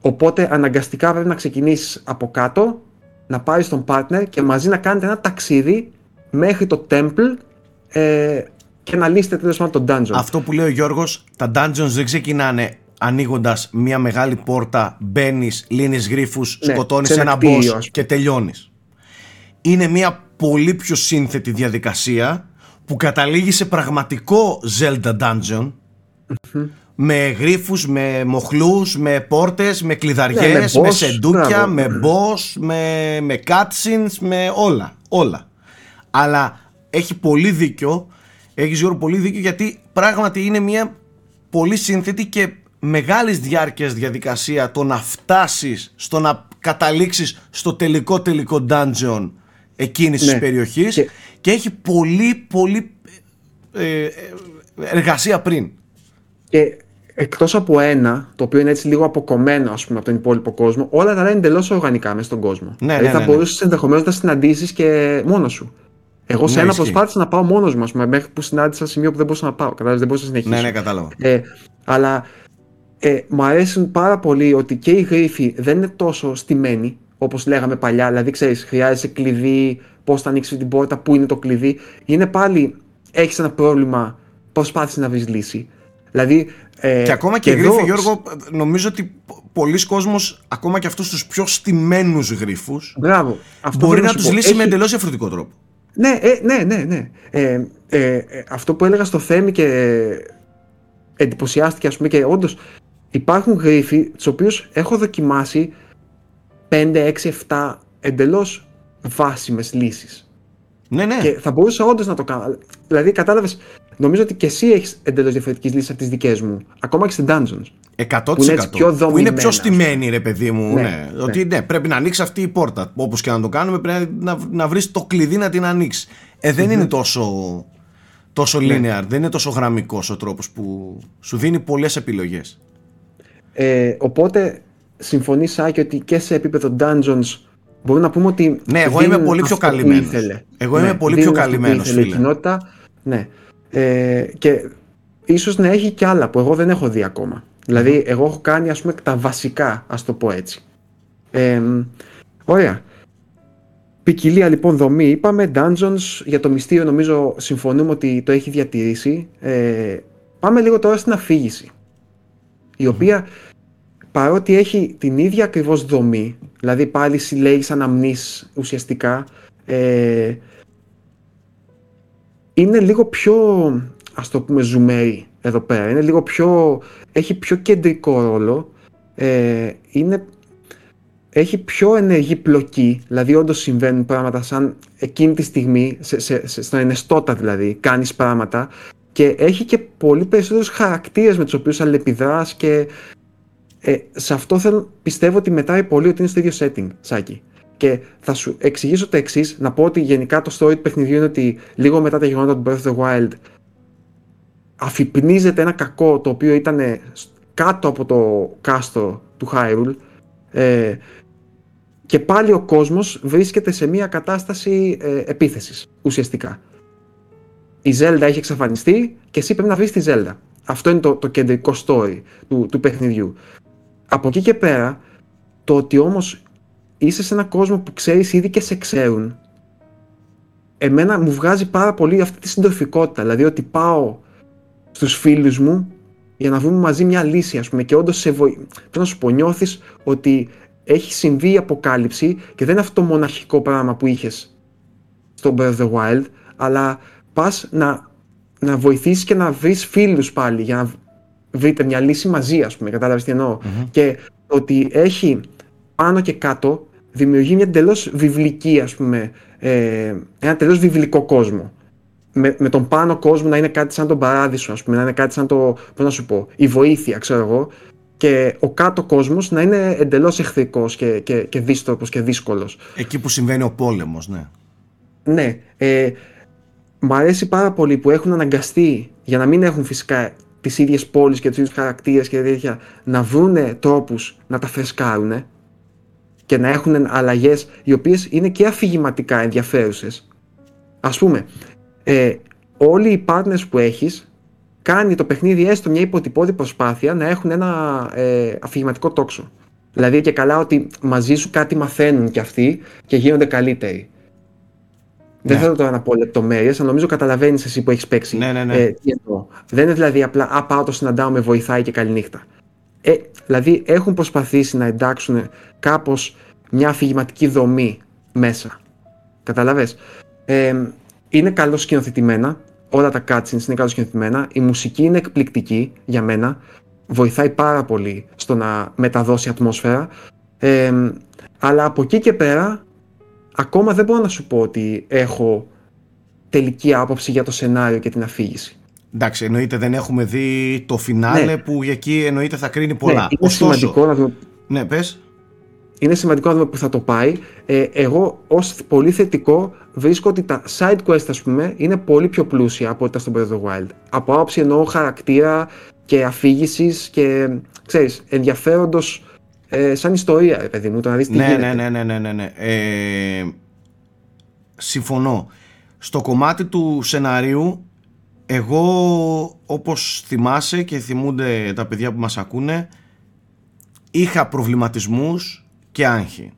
οπότε αναγκαστικά πρέπει να ξεκινήσεις από κάτω, να πάρεις τον partner και μαζί να κάνετε ένα ταξίδι μέχρι το temple ε, και να λύσετε τέλος πάντων τον dungeon. Αυτό που λέει ο Γιώργος, τα dungeons δεν ξεκινάνε ανοίγοντας μια μεγάλη πόρτα, μπαίνεις, λύνεις γρήφου, ναι, σκοτώνεις ένα boss και τελειώνεις. Είναι μια πολύ πιο σύνθετη διαδικασία που καταλήγει σε πραγματικό Zelda Dungeon με γρίφους, με μοχλούς, με πόρτες, με κλειδαριές, ναι, με, σεντούκια, με boss, με, με cutscenes, με όλα, όλα. Αλλά έχει πολύ δίκιο, έχεις Γιώργο πολύ δίκιο γιατί πράγματι είναι μια πολύ σύνθετη και μεγάλης διάρκειας διαδικασία το να φτάσεις στο να καταλήξεις στο τελικό τελικό dungeon εκείνης ναι. της περιοχής και... έχει πολύ πολύ ε, ε, εργασία πριν. Και εκτός από ένα, το οποίο είναι έτσι λίγο αποκομμένο ας πούμε από τον υπόλοιπο κόσμο, όλα τα άλλα είναι εντελώς οργανικά μέσα στον κόσμο. Ναι, δηλαδή ναι, θα ναι, μπορούσες ναι. ενδεχομένως να συναντήσεις και μόνος σου. Εγώ σε ναι, ένα προσπάθησα να πάω μόνος μου, μέχρι που συνάντησα σημείο που δεν μπορούσα να πάω. Κατάλαβες, δεν μπορούσα να συνεχίσω. Ναι, ναι, κατάλαβα. Ε, αλλά ε, μου αρέσουν πάρα πολύ ότι και οι γρίφοι δεν είναι τόσο στημένοι όπως λέγαμε παλιά. Δηλαδή, ξέρεις, χρειάζεσαι κλειδί, πώς θα ανοίξεις την πόρτα, πού είναι το κλειδί. Είναι πάλι, έχεις ένα πρόβλημα, προσπάθησες να βρεις λύση. Δηλαδή, ε, και ακόμα και, και γρίφοι, Γιώργο, νομίζω ότι πολλοί κόσμος, ακόμα και αυτούς τους πιο στημένους γρίφους, Μπράβο, μπορεί να τους λύσει με εντελώς διαφορετικό τρόπο. Ναι, ε, ναι, ναι. ναι. Ε, ε, αυτό που έλεγα στο Θέμη και εντυπωσιάστηκε, ας πούμε, και όντως υπάρχουν γρίφοι, τους οποίους έχω δοκιμάσει 5, 6, 7 εντελώς βάσιμες λύσεις. Ναι, ναι. Και θα μπορούσα όντως να το κάνω. Δηλαδή, κατάλαβες, νομίζω ότι και εσύ έχεις εντελώς διαφορετικές λύσεις από τις δικές μου. Ακόμα και στην Dungeons. 100%. Που είναι, πιο που είναι πιο στημένη, ρε παιδί μου. Ναι, ναι. ναι. Ότι ναι, πρέπει να ανοίξει αυτή η πόρτα. Όπως και να το κάνουμε, πρέπει να, να βρεις το κλειδί να την ανοίξεις. Ε, δεν είναι τόσο, τόσο ναι. linear, δεν είναι τόσο γραμμικός ο τρόπος που σου δίνει πολλές επιλογές. Ε, οπότε, συμφωνείς, Σάκη, ότι και σε επίπεδο Dungeons μπορούμε να πούμε ότι. Ναι, εγώ είμαι πολύ πιο καλυμμένος. Εγώ είμαι ναι, πολύ πιο καλυμμένος. Η κοινότητα, ναι. Ε, και ίσως να έχει κι άλλα που εγώ δεν έχω δει ακόμα. Δηλαδή, εγώ έχω κάνει ας πούμε τα βασικά, ας το πω έτσι. Ε, ωραία. Ποικιλία λοιπόν δομή είπαμε, Dungeons, για το μυστήριο νομίζω συμφωνούμε ότι το έχει διατηρήσει. Ε, πάμε λίγο τώρα στην αφήγηση, η οποία παρότι έχει την ίδια ακριβώς δομή, δηλαδή πάλι συλλέγεις αναμνήσεις ουσιαστικά, ε, είναι λίγο πιο, ας το πούμε, ζουμέρι εδώ πέρα. Είναι λίγο πιο, έχει πιο κεντρικό ρόλο, ε, είναι, έχει πιο ενεργή πλοκή, δηλαδή όντως συμβαίνουν πράγματα σαν εκείνη τη στιγμή, σε, σε, σε, στον ενεστώτα δηλαδή, κάνεις πράγματα και έχει και πολύ περισσότερους χαρακτήρες με τους οποίους αλληλεπιδράς και ε, σε αυτό θέλω, πιστεύω ότι μετράει πολύ ότι είναι στο ίδιο setting, Σάκη. Και θα σου εξηγήσω το εξής, να πω ότι γενικά το story του παιχνιδιού είναι ότι λίγο μετά τα γεγονότα του Breath of the Wild αφυπνίζεται ένα κακό το οποίο ήταν κάτω από το κάστρο του Hyrule ε, και πάλι ο κόσμος βρίσκεται σε μια κατάσταση ε, επίθεσης ουσιαστικά. Η Zelda έχει εξαφανιστεί και εσύ πρέπει να βρεις τη Zelda. Αυτό είναι το, το κεντρικό story του, του παιχνιδιού. Από εκεί και πέρα, το ότι όμως είσαι σε έναν κόσμο που ξέρεις ήδη και σε ξέρουν, εμένα μου βγάζει πάρα πολύ αυτή τη συντροφικότητα. Δηλαδή ότι πάω στους φίλους μου για να βρούμε μαζί μια λύση, ας πούμε, και όντως σε βοη... Πρέπει να σου πω, νιώθεις ότι έχει συμβεί η αποκάλυψη και δεν είναι αυτό το μοναχικό πράγμα που είχες στο Breath of the Wild, αλλά πας να, να βοηθήσεις και να βρεις φίλους πάλι για να βρείτε μια λύση μαζί, ας πούμε, κατάλαβες τι εννοω Και ότι έχει πάνω και κάτω δημιουργεί μια εντελώς βιβλική, ας πούμε, ε, ένα τελείως βιβλικό κόσμο. Με, με τον πάνω κόσμο να είναι κάτι σαν τον παράδεισο, ας πούμε, να είναι κάτι σαν το, πώς να σου πω, η βοήθεια, ξέρω εγώ, και ο κάτω κόσμος να είναι εντελώς εχθρικός και, και, και δύστροπος και δύσκολος. Εκεί που συμβαίνει ο πόλεμος, ναι. Ναι. Ε, μ' αρέσει πάρα πολύ που έχουν αναγκαστεί, για να μην έχουν φυσικά τις ίδιες πόλεις και τους ίδιους χαρακτήρες και τέτοια, να βρούνε τρόπους να τα φρεσκάρουν και να έχουν αλλαγές οι οποίες είναι και αφηγηματικά ενδιαφέρουσες. Ας πούμε, ε, όλοι οι partners που έχεις κάνει το παιχνίδι έστω μια υποτυπώδη προσπάθεια να έχουν ένα ε, αφηγηματικό τόξο. Δηλαδή και καλά ότι μαζί σου κάτι μαθαίνουν κι αυτοί και γίνονται καλύτεροι. Δεν ναι. θέλω τώρα να πω λεπτομέρειες, αλλά νομίζω καταλαβαίνεις εσύ που έχεις παίξει. Ναι, ναι, ναι. Ε, τι εννοώ. Δεν είναι δηλαδή απλά Α, πάω το συναντάω, με βοηθάει και καληνύχτα. Ε, δηλαδή έχουν προσπαθήσει να εντάξουν κάπως μια αφηγηματική δομή μέσα. Καταλαβες. Ε, είναι καλώς σκηνοθετημένα. Όλα τα cutscenes είναι καλώς σκηνοθετημένα. Η μουσική είναι εκπληκτική για μένα. Βοηθάει πάρα πολύ στο να μεταδώσει ατμόσφαιρα. Ε, αλλά από εκεί και πέρα ακόμα δεν μπορώ να σου πω ότι έχω τελική άποψη για το σενάριο και την αφήγηση. Εντάξει, εννοείται δεν έχουμε δει το φινάλε ναι. που εκεί εννοείται θα κρίνει πολλά. Ναι, είναι σημαντικό να δούμε... Ναι, πες. Είναι σημαντικό να δούμε που θα το πάει. Ε, εγώ ως πολύ θετικό βρίσκω ότι τα side quest ας πούμε είναι πολύ πιο πλούσια από ό,τι ήταν στο Breath of the Wild. Από άποψη εννοώ χαρακτήρα και αφήγησης και ξέρεις, ενδιαφέροντος ε, σαν ιστορία, παιδί μου, το να δεις τι ναι, γίνεται. Ναι, ναι, ναι, ναι, ναι. Ε, συμφωνώ. Στο κομμάτι του σεναρίου, εγώ όπως θυμάσαι και θυμούνται τα παιδιά που μας ακούνε, είχα προβληματισμούς και άγχη.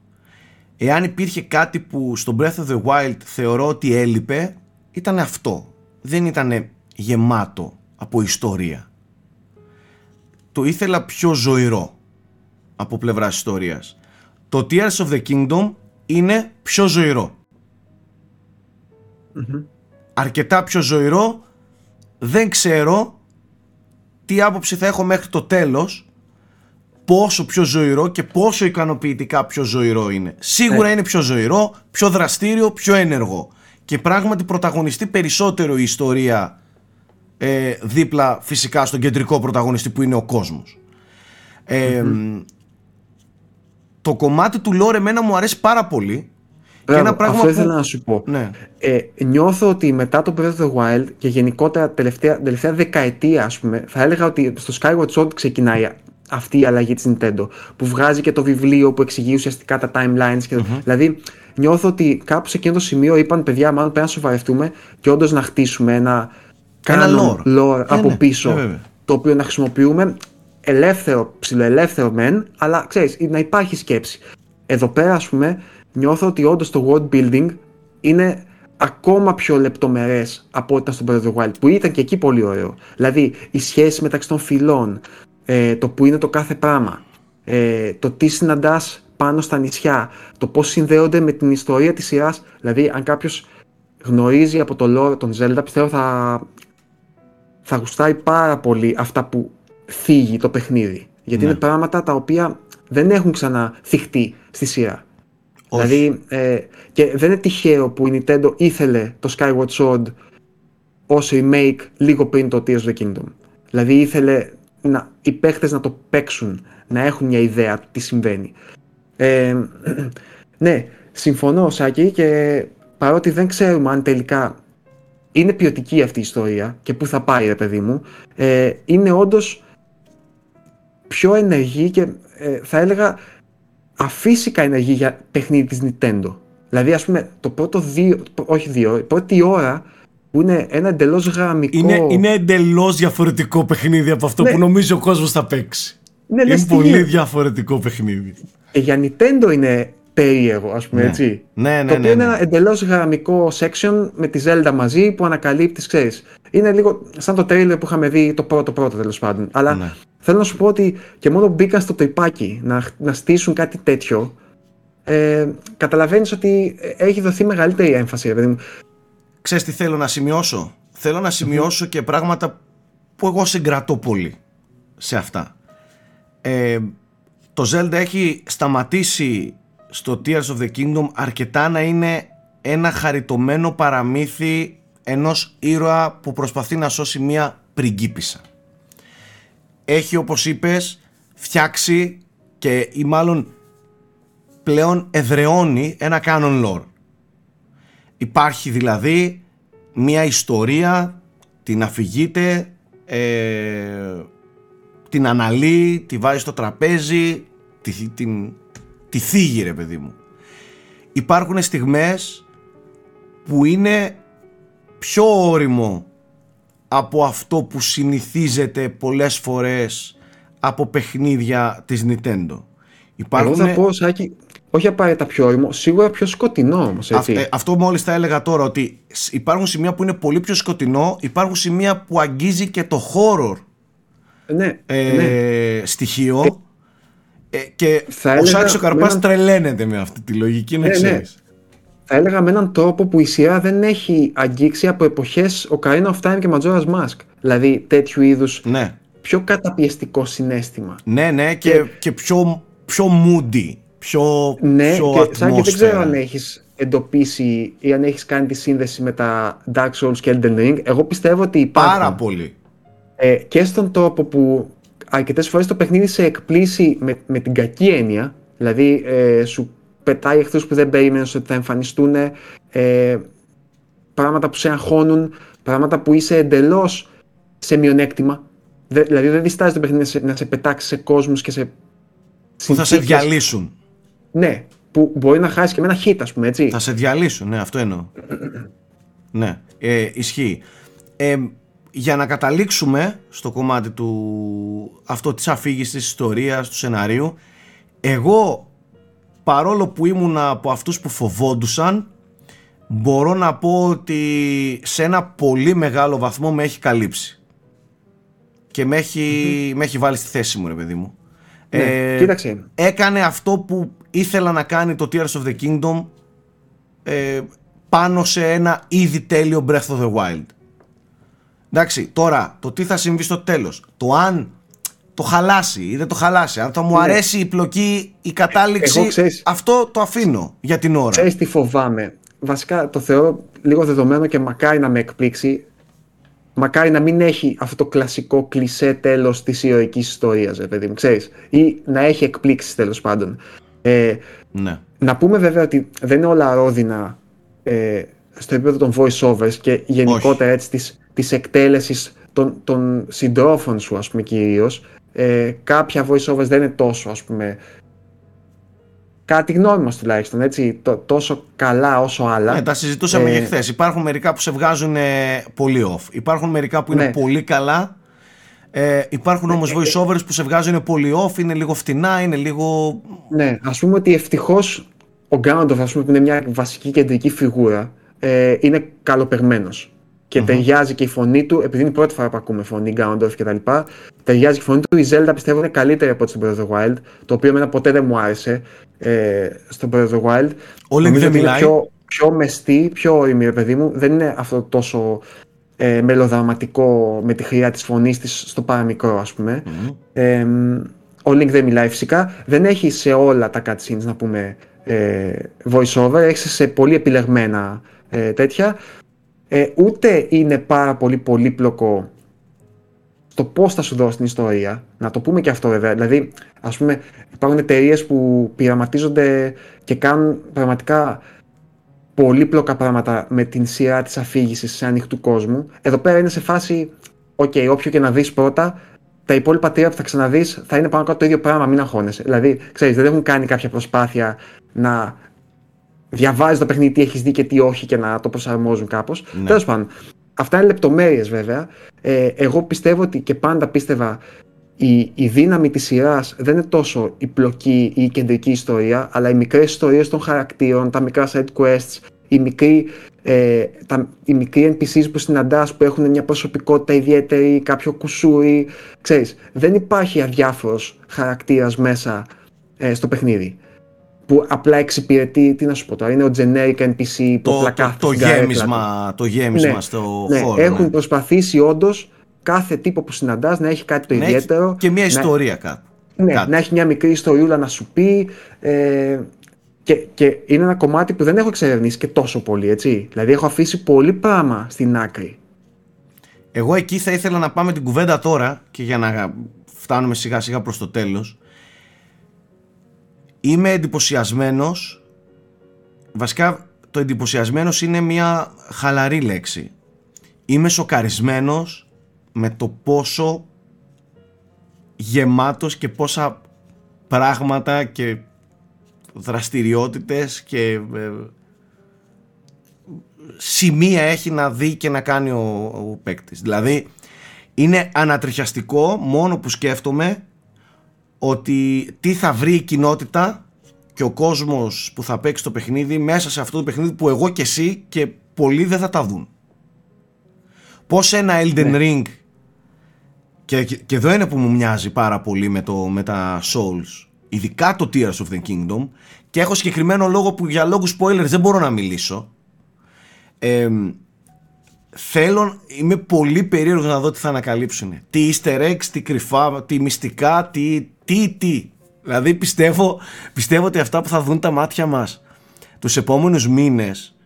Εάν υπήρχε κάτι που στο Breath of the Wild θεωρώ ότι έλειπε, ήταν αυτό. Δεν ήταν γεμάτο από ιστορία. Το ήθελα πιο ζωηρό από πλευρά ιστορίας. Το Tears of the Kingdom είναι πιο ζωηρο Αρκετά πιο ζωηρό. Δεν ξέρω τι άποψη θα έχω μέχρι το τέλος πόσο πιο ζωηρό και πόσο ικανοποιητικά πιο ζωηρό είναι. Σίγουρα ε. είναι πιο ζωηρό, πιο δραστήριο, πιο ένεργο. Και πράγματι πρωταγωνιστεί περισσότερο η ιστορία ε, δίπλα φυσικά στον κεντρικό πρωταγωνιστή που είναι ο κόσμος. Ε, το κομμάτι του lore εμένα μου αρέσει πάρα πολύ. και ένα πράγμα αυτό ήθελα να σου πω. Ναι. Ε, νιώθω ότι μετά το Breath of the Wild και γενικότερα τελευταία, τελευταία δεκαετία ας πούμε, θα έλεγα ότι στο Skyward Sword ξεκινάει αυτή η αλλαγή της Nintendo που βγάζει και το βιβλίο που εξηγεί ουσιαστικά τα timelines και mm-hmm. δηλαδή νιώθω ότι κάπου σε εκείνο το σημείο είπαν παιδιά μάλλον πρέπει να σοβαρευτούμε και όντως να χτίσουμε ένα, ένα lore, lore ε, από ναι, πίσω ναι, το οποίο να χρησιμοποιούμε ελεύθερο, ψηλοελεύθερο μεν, αλλά ξέρεις, να υπάρχει σκέψη. Εδώ πέρα, ας πούμε, νιώθω ότι όντως το world building είναι ακόμα πιο λεπτομερές από ό,τι ήταν στο Breath of the Wild, που ήταν και εκεί πολύ ωραίο. Δηλαδή, η σχέση μεταξύ των φυλών, ε, το που είναι το κάθε πράγμα, ε, το τι συναντάς πάνω στα νησιά, το πώς συνδέονται με την ιστορία της σειράς. Δηλαδή, αν κάποιος γνωρίζει από το lore των Zelda, πιστεύω θα, θα γουστάει πάρα πολύ αυτά που θίγει το παιχνίδι. Γιατί ναι. είναι πράγματα τα οποία δεν έχουν ξαναθυχτεί στη σειρά. Όχι. Δηλαδή, ε, και δεν είναι τυχαίο που η Nintendo ήθελε το Skyward Sword ως remake λίγο πριν το Tears of the Kingdom. Δηλαδή ήθελε να, οι παίχτες να το παίξουν, να έχουν μια ιδέα τι συμβαίνει. Ε, ναι, συμφωνώ Σάκη και παρότι δεν ξέρουμε αν τελικά είναι ποιοτική αυτή η ιστορία και πού θα πάει ρε παιδί μου, ε, είναι όντως πιο ενεργή και ε, θα έλεγα αφύσικα ενεργή για παιχνίδι της Nintendo. Δηλαδή ας πούμε το πρώτο δύο, όχι δύο, η πρώτη ώρα που είναι ένα εντελώς γραμμικό... Είναι, είναι εντελώς διαφορετικό παιχνίδι από αυτό ναι. που νομίζω ο κόσμος θα παίξει. Ναι, είναι πολύ διαφορετικό παιχνίδι. Και για Nintendo είναι περίεργο, ας πούμε ναι. έτσι. Ναι, ναι, το οποίο ναι, είναι ένα εντελώς γραμμικό section με τη Zelda μαζί που ανακαλύπτεις, ξέρεις. Είναι λίγο σαν το trailer που είχαμε δει το πρώτο πρώτο τέλος πάντων. Αλλά ναι. θέλω να σου πω ότι και μόνο μπήκαν στο τρυπάκι να, να στήσουν κάτι τέτοιο. Ε, καταλαβαίνεις ότι έχει δοθεί μεγαλύτερη έμφαση. Δηλαδή. Ξέρεις τι θέλω να σημειώσω; Θέλω να σημειωσω και πράγματα που εγώ συγκρατώ πολύ σε αυτά. Ε, το Zelda έχει σταματήσει στο Tears of the Kingdom αρκετά να είναι ένα χαριτωμένο παραμύθι ενός ήρωα που προσπαθεί να σώσει μια πριγκίπισσα. Έχει όπως είπες φτιάξει και ή μάλλον πλέον εδρεώνει ένα canon lore. Υπάρχει δηλαδή μια ιστορία, την αφηγείται, ε, την αναλύει, τη βάζει στο τραπέζι, την τη θίγει ρε παιδί μου. Υπάρχουν στιγμές που είναι πιο όριμο από αυτό που συνηθίζεται πολλές φορές από παιχνίδια της Nintendo. Υπάρχουν... Εγώ θα πω, Σάκη, όχι απαραίτητα πιο όριμο, σίγουρα πιο σκοτεινό όμως. Ε, αυτό μόλις θα έλεγα τώρα, ότι υπάρχουν σημεία που είναι πολύ πιο σκοτεινό, υπάρχουν σημεία που αγγίζει και το horror ναι, ε, ναι. στοιχείο. Ε, και ο Σάξο Καρπάς έναν... τρελαίνεται με αυτή τη λογική, να ναι, ναι. Θα έλεγα με έναν τρόπο που η σειρά δεν έχει αγγίξει από εποχές ο Καρίνο of Time και Majora's Mask. Δηλαδή τέτοιου είδους ναι. πιο καταπιεστικό συνέστημα. Ναι, ναι, και, και, και πιο, πιο moody πιο, ναι, πιο και σαν και δεν ξέρω αν έχεις εντοπίσει ή αν έχεις κάνει τη σύνδεση με τα Dark Souls και Elden Ring. Εγώ πιστεύω ότι υπάρχουν. Πάρα πολύ. Ε, και στον τρόπο που αρκετές φορές το παιχνίδι σε εκπλήσει με, με την κακή έννοια. Δηλαδή ε, σου πετάει εχθρούς που δεν περίμενες ότι θα εμφανιστούν. Ε, πράγματα που σε αγχώνουν, πράγματα που είσαι εντελώς σε μειονέκτημα. δηλαδή δεν διστάζει το παιχνίδι να σε, να σε πετάξει σε κόσμους και σε που θα σε διαλύσουν. Ναι, που μπορεί να χάσεις και με ένα hit, ας πούμε, έτσι. Θα σε διαλύσουν, ναι, αυτό εννοώ. ναι, ε, ισχύει. Ε, για να καταλήξουμε στο κομμάτι του αυτό της αφήγησης της ιστορίας, του σεναρίου εγώ παρόλο που ήμουν από αυτούς που φοβόντουσαν μπορώ να πω ότι σε ένα πολύ μεγάλο βαθμό με έχει καλύψει και με έχει, με έχει βάλει στη θέση μου ρε παιδί μου ναι, ε, κοίταξε. Έκανε αυτό που ήθελα να κάνει το Tears of the Kingdom ε, πάνω σε ένα ήδη τέλειο Breath of the Wild. Εντάξει, τώρα το τι θα συμβεί στο τέλος. Το αν το χαλάσει ή δεν το χαλάσει. Αν θα μου ναι. αρέσει η πλοκή, η κατάληξη. αυτό το αφήνω για την ώρα. Ξέρεις τι φοβάμαι; Βασικά το θεωρώ λίγο δεδομένο και μακάρι να με εκπλήξει μακάρι να μην έχει αυτό το κλασικό κλισέ τέλος της ηρωικής ιστορίας, παιδί μου, ξέρεις, ή να έχει εκπλήξεις τέλος πάντων. Ε, ναι. Να πούμε βέβαια ότι δεν είναι όλα ρόδινα ε, στο επίπεδο των voice-overs και γενικότερα έτσι της, της εκτέλεσης των, των συντρόφων σου ας πούμε κυρίως. Ε, κάποια voice-overs δεν είναι τόσο ας πούμε Κάτι γνώμη μας τουλάχιστον, έτσι, τόσο καλά όσο άλλα. Ναι, τα συζητούσαμε ε, και χθες. Υπάρχουν μερικά που σε βγάζουν ε, πολύ off. Υπάρχουν μερικά που είναι ναι. πολύ καλά. Ε, υπάρχουν όμως ε, voiceovers που σε βγάζουν πολύ off, είναι λίγο φτηνά, είναι λίγο... Ναι, ας πούμε ότι ευτυχώς ο Γκάντοφ, ας πούμε, που είναι μια βασική κεντρική φιγούρα, ε, είναι καλοπεγμένος και mm-hmm. ταιριάζει και η φωνή του, επειδή είναι η πρώτη φορά που ακούμε φωνή Γκάουντορφ και τα λοιπά, ταιριάζει και η φωνή του. Η Zelda πιστεύω είναι καλύτερη από ό,τι στην Breath of the Wild, το οποίο εμένα ποτέ δεν μου άρεσε ε, στο Breath of the Wild. Όλοι δεν μιλάει. Πιο, πιο μεστή, πιο όρημη, παιδί μου. Δεν είναι αυτό τόσο ε, μελοδραματικό με τη χρειά της φωνής της στο παραμικρό, ας πούμε. Mm-hmm. Ε, ο Link δεν μιλάει φυσικά. Δεν έχει σε όλα τα cutscenes, να πούμε, ε, voice over. Έχει σε πολύ επιλεγμένα ε, τέτοια ε, ούτε είναι πάρα πολύ πολύπλοκο το πώς θα σου δώσει την ιστορία. Να το πούμε και αυτό βέβαια. Δηλαδή, ας πούμε, υπάρχουν εταιρείες που πειραματίζονται και κάνουν πραγματικά πολύπλοκα πράγματα με την σειρά της αφήγησης σε ανοιχτού κόσμου. Εδώ πέρα είναι σε φάση, OK, όποιο και να δεις πρώτα, τα υπόλοιπα τρία που θα ξαναδείς θα είναι πάνω κάτω το ίδιο πράγμα, μην αγχώνεσαι. Δηλαδή, ξέρεις, δεν έχουν κάνει κάποια προσπάθεια να διαβάζει το παιχνίδι τι έχεις δει και τι όχι και να το προσαρμόζουν κάπως. Ναι. Τέλος πάντων, αυτά είναι λεπτομέρειες βέβαια. Ε, εγώ πιστεύω ότι και πάντα πίστευα η, η δύναμη της σειράς δεν είναι τόσο η πλοκή ή η κεντρική ιστορία, αλλά οι μικρές ιστορίες των χαρακτήρων, τα μικρά side quests, οι μικροί, ε, τα, οι μικροί NPCs που συναντάς που έχουν μια προσωπικότητα ιδιαίτερη, κάποιο κουσούρι, ξέρεις, δεν υπάρχει αδιάφορος χαρακτήρας μέσα ε, στο παιχνίδι που απλά εξυπηρετεί, τι να σου πω τώρα, είναι ο generic NPC που απλά κάθεται το, γέμισμα, το γέμισμα ναι, στο ναι, χώρο. Έχουν ναι. προσπαθήσει όντως κάθε τύπο που συναντάς να έχει κάτι το να ιδιαίτερο. και μια ιστορία κάτω. Ναι, να έχει μια μικρή ιστοριούλα να σου πει. Ε, και, και είναι ένα κομμάτι που δεν έχω εξερευνήσει και τόσο πολύ, έτσι. Δηλαδή έχω αφήσει πολύ πράγμα στην άκρη. Εγώ εκεί θα ήθελα να πάμε την κουβέντα τώρα και για να φτάνουμε σιγά σιγά προς το τέλος Είμαι εντυπωσιασμένος. Βασικά το εντυπωσιασμένος είναι μια χαλαρή λέξη. Είμαι σοκαρισμένος με το πόσο γεμάτος και πόσα πράγματα και δραστηριότητες και ε, σημεία έχει να δει και να κάνει ο, ο παίκτης. Δηλαδή είναι ανατριχιαστικό μόνο που σκέφτομαι ότι τι θα βρει η κοινότητα και ο κόσμος που θα παίξει το παιχνίδι μέσα σε αυτό το παιχνίδι που εγώ και εσύ και πολλοί δεν θα τα δουν. Πώς ένα Elden ναι. Ring και, και εδώ είναι που μου μοιάζει πάρα πολύ με, το, με τα Souls ειδικά το Tears of the Kingdom και έχω συγκεκριμένο λόγο που για λόγους spoilers δεν μπορώ να μιλήσω ε, θέλω, είμαι πολύ περίεργος να δω τι θα ανακαλύψουν τι easter eggs, τι κρυφά, τι μυστικά, τι, τι, τι δηλαδή πιστεύω, πιστεύω ότι αυτά που θα δουν τα μάτια μας τους επόμενους μήνες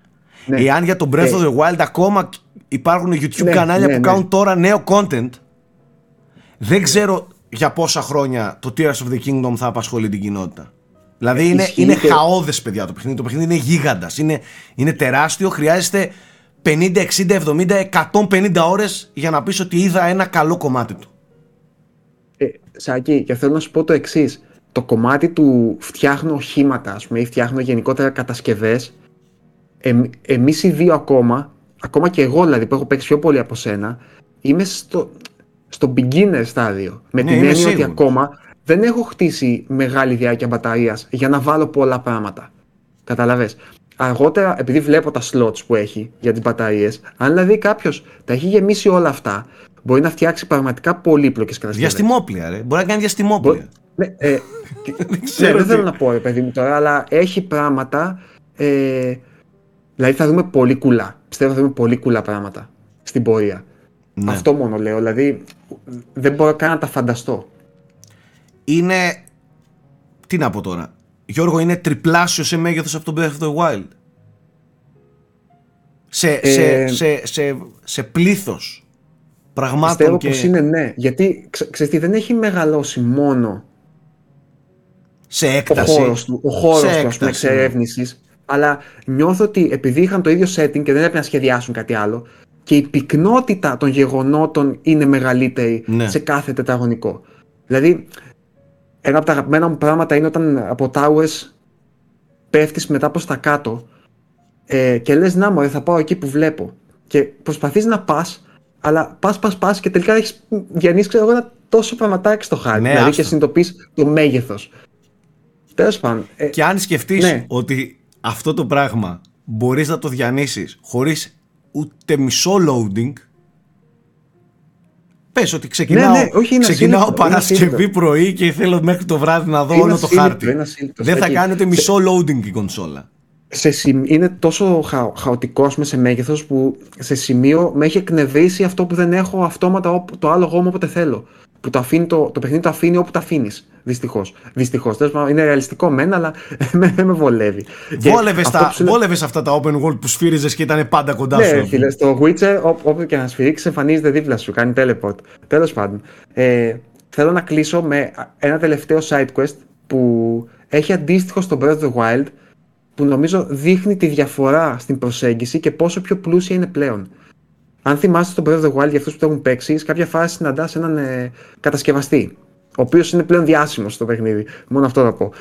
ναι. εάν για το Breath of the Wild ακόμα υπάρχουν YouTube ναι, κανάλια ναι, που κάνουν τώρα νέο content δεν ξέρω για πόσα χρόνια το Tears of the Kingdom θα απασχολεί την κοινότητα. Δηλαδή είναι, είναι χαόδες, παιδιά το παιχνίδι. Το παιχνίδι είναι γίγαντας. Είναι, είναι τεράστιο. Χρειάζεται 50, 60, 70, 150 ώρες για να πεις ότι είδα ένα καλό κομμάτι του. Ε, Σάκη, και θέλω να σου πω το εξής. Το κομμάτι του φτιάχνω οχήματα, ας πούμε, ή φτιάχνω γενικότερα κατασκευές. Ε, Εμείς οι δύο ακόμα, ακόμα και εγώ δηλαδή που έχω παίξει πιο πολύ από σένα, είμαι στο, στο beginner στάδιο. Με ναι, την έννοια ότι ακόμα δεν έχω χτίσει μεγάλη διάρκεια μπαταρίας για να βάλω πολλά πράγματα. Καταλαβες. Αργότερα, επειδή βλέπω τα slots που έχει για τις μπαταρίες, αν δηλαδή κάποιος τα έχει γεμίσει όλα αυτά, μπορεί να φτιάξει πραγματικά πολύπλοκες κατασκευές. Διαστημόπλια, ρε. Μπορεί να κάνει διαστημόπλια. Ναι, ε, δεν, δεν θέλω να πω, ρε παιδί μου τώρα, αλλά έχει πράγματα. Ε, δηλαδή θα δούμε πολύ κουλά. Πιστεύω θα δούμε πολύ κουλά πράγματα στην πορεία. Ναι. Αυτό μόνο λέω. Δηλαδή δεν μπορώ καν να τα φανταστώ. Είναι. Τι να πω τώρα; Γιώργο, είναι τριπλάσιο σε μέγεθος από το Breath of the Wild. Σε, ε, σε, σε, σε, σε πλήθος πραγμάτων πιστεύω και... πως είναι ναι. Γιατί, ξέρετε, δεν έχει μεγαλώσει μόνο σε έκταση. Ο χώρος του, ο χώρος σε του έκταση, ναι. Αλλά νιώθω ότι επειδή είχαν το ίδιο setting και δεν έπρεπε να σχεδιάσουν κάτι άλλο, και η πυκνότητα των γεγονότων είναι μεγαλύτερη ναι. σε κάθε τετραγωνικό. Δηλαδή, ένα από τα αγαπημένα μου πράγματα είναι όταν από towers πέφτεις μετά προς τα κάτω ε, και λες να μου, θα πάω εκεί που βλέπω. Και προσπαθείς να πας, αλλά πας, πας, πας και τελικά έχεις διανύσει ξέρω ένα τόσο πραγματάκι στο χάρτη. Ναι, δηλαδή και συνειδητοποιείς το μέγεθος. Τέλος πάντων. Ε, και αν σκεφτείς ναι. ότι αυτό το πράγμα μπορείς να το διανύσεις χωρίς ούτε μισό loading. Πες ότι ξεκινάω, ναι, ναι, όχι, ξεκινάω Παρασκευή πρωί και θέλω μέχρι το βράδυ να δω όλο το χάρτη. Δεν θα κάνει ούτε μισό loading η κονσόλα. Σε, είναι τόσο χα, χαοτικό σε μέγεθος που σε σημείο με έχει εκνευρίσει αυτό που δεν έχω αυτόματα το άλλο γόμο όποτε θέλω. Που το, αφήνει, το, το παιχνίδι το αφήνει όπου το αφήνεις. Δυστυχώς. Δυστυχώς. Είναι ρεαλιστικό μεν, αλλά δεν με βολεύει. Βόλευες αυτά τα open world που σφύριζες και ήταν πάντα κοντά ναι, σου. Ναι, φίλε, στο Witcher, όπου και να σφυρίξεις, εμφανίζεται δίπλα σου, κάνει teleport. Τέλος πάντων. Ε, θέλω να κλείσω με ένα τελευταίο side quest που έχει αντίστοιχο στο Breath of the Wild που νομίζω δείχνει τη διαφορά στην προσέγγιση και πόσο πιο πλούσια είναι πλέον. Αν θυμάστε στο Breath of the Wild για αυτούς που το έχουν παίξει, κάποια φάση συναντά έναν ε, κατασκευαστή ο οποίος είναι πλέον διάσημος στο παιχνίδι. Μόνο αυτό θα πω.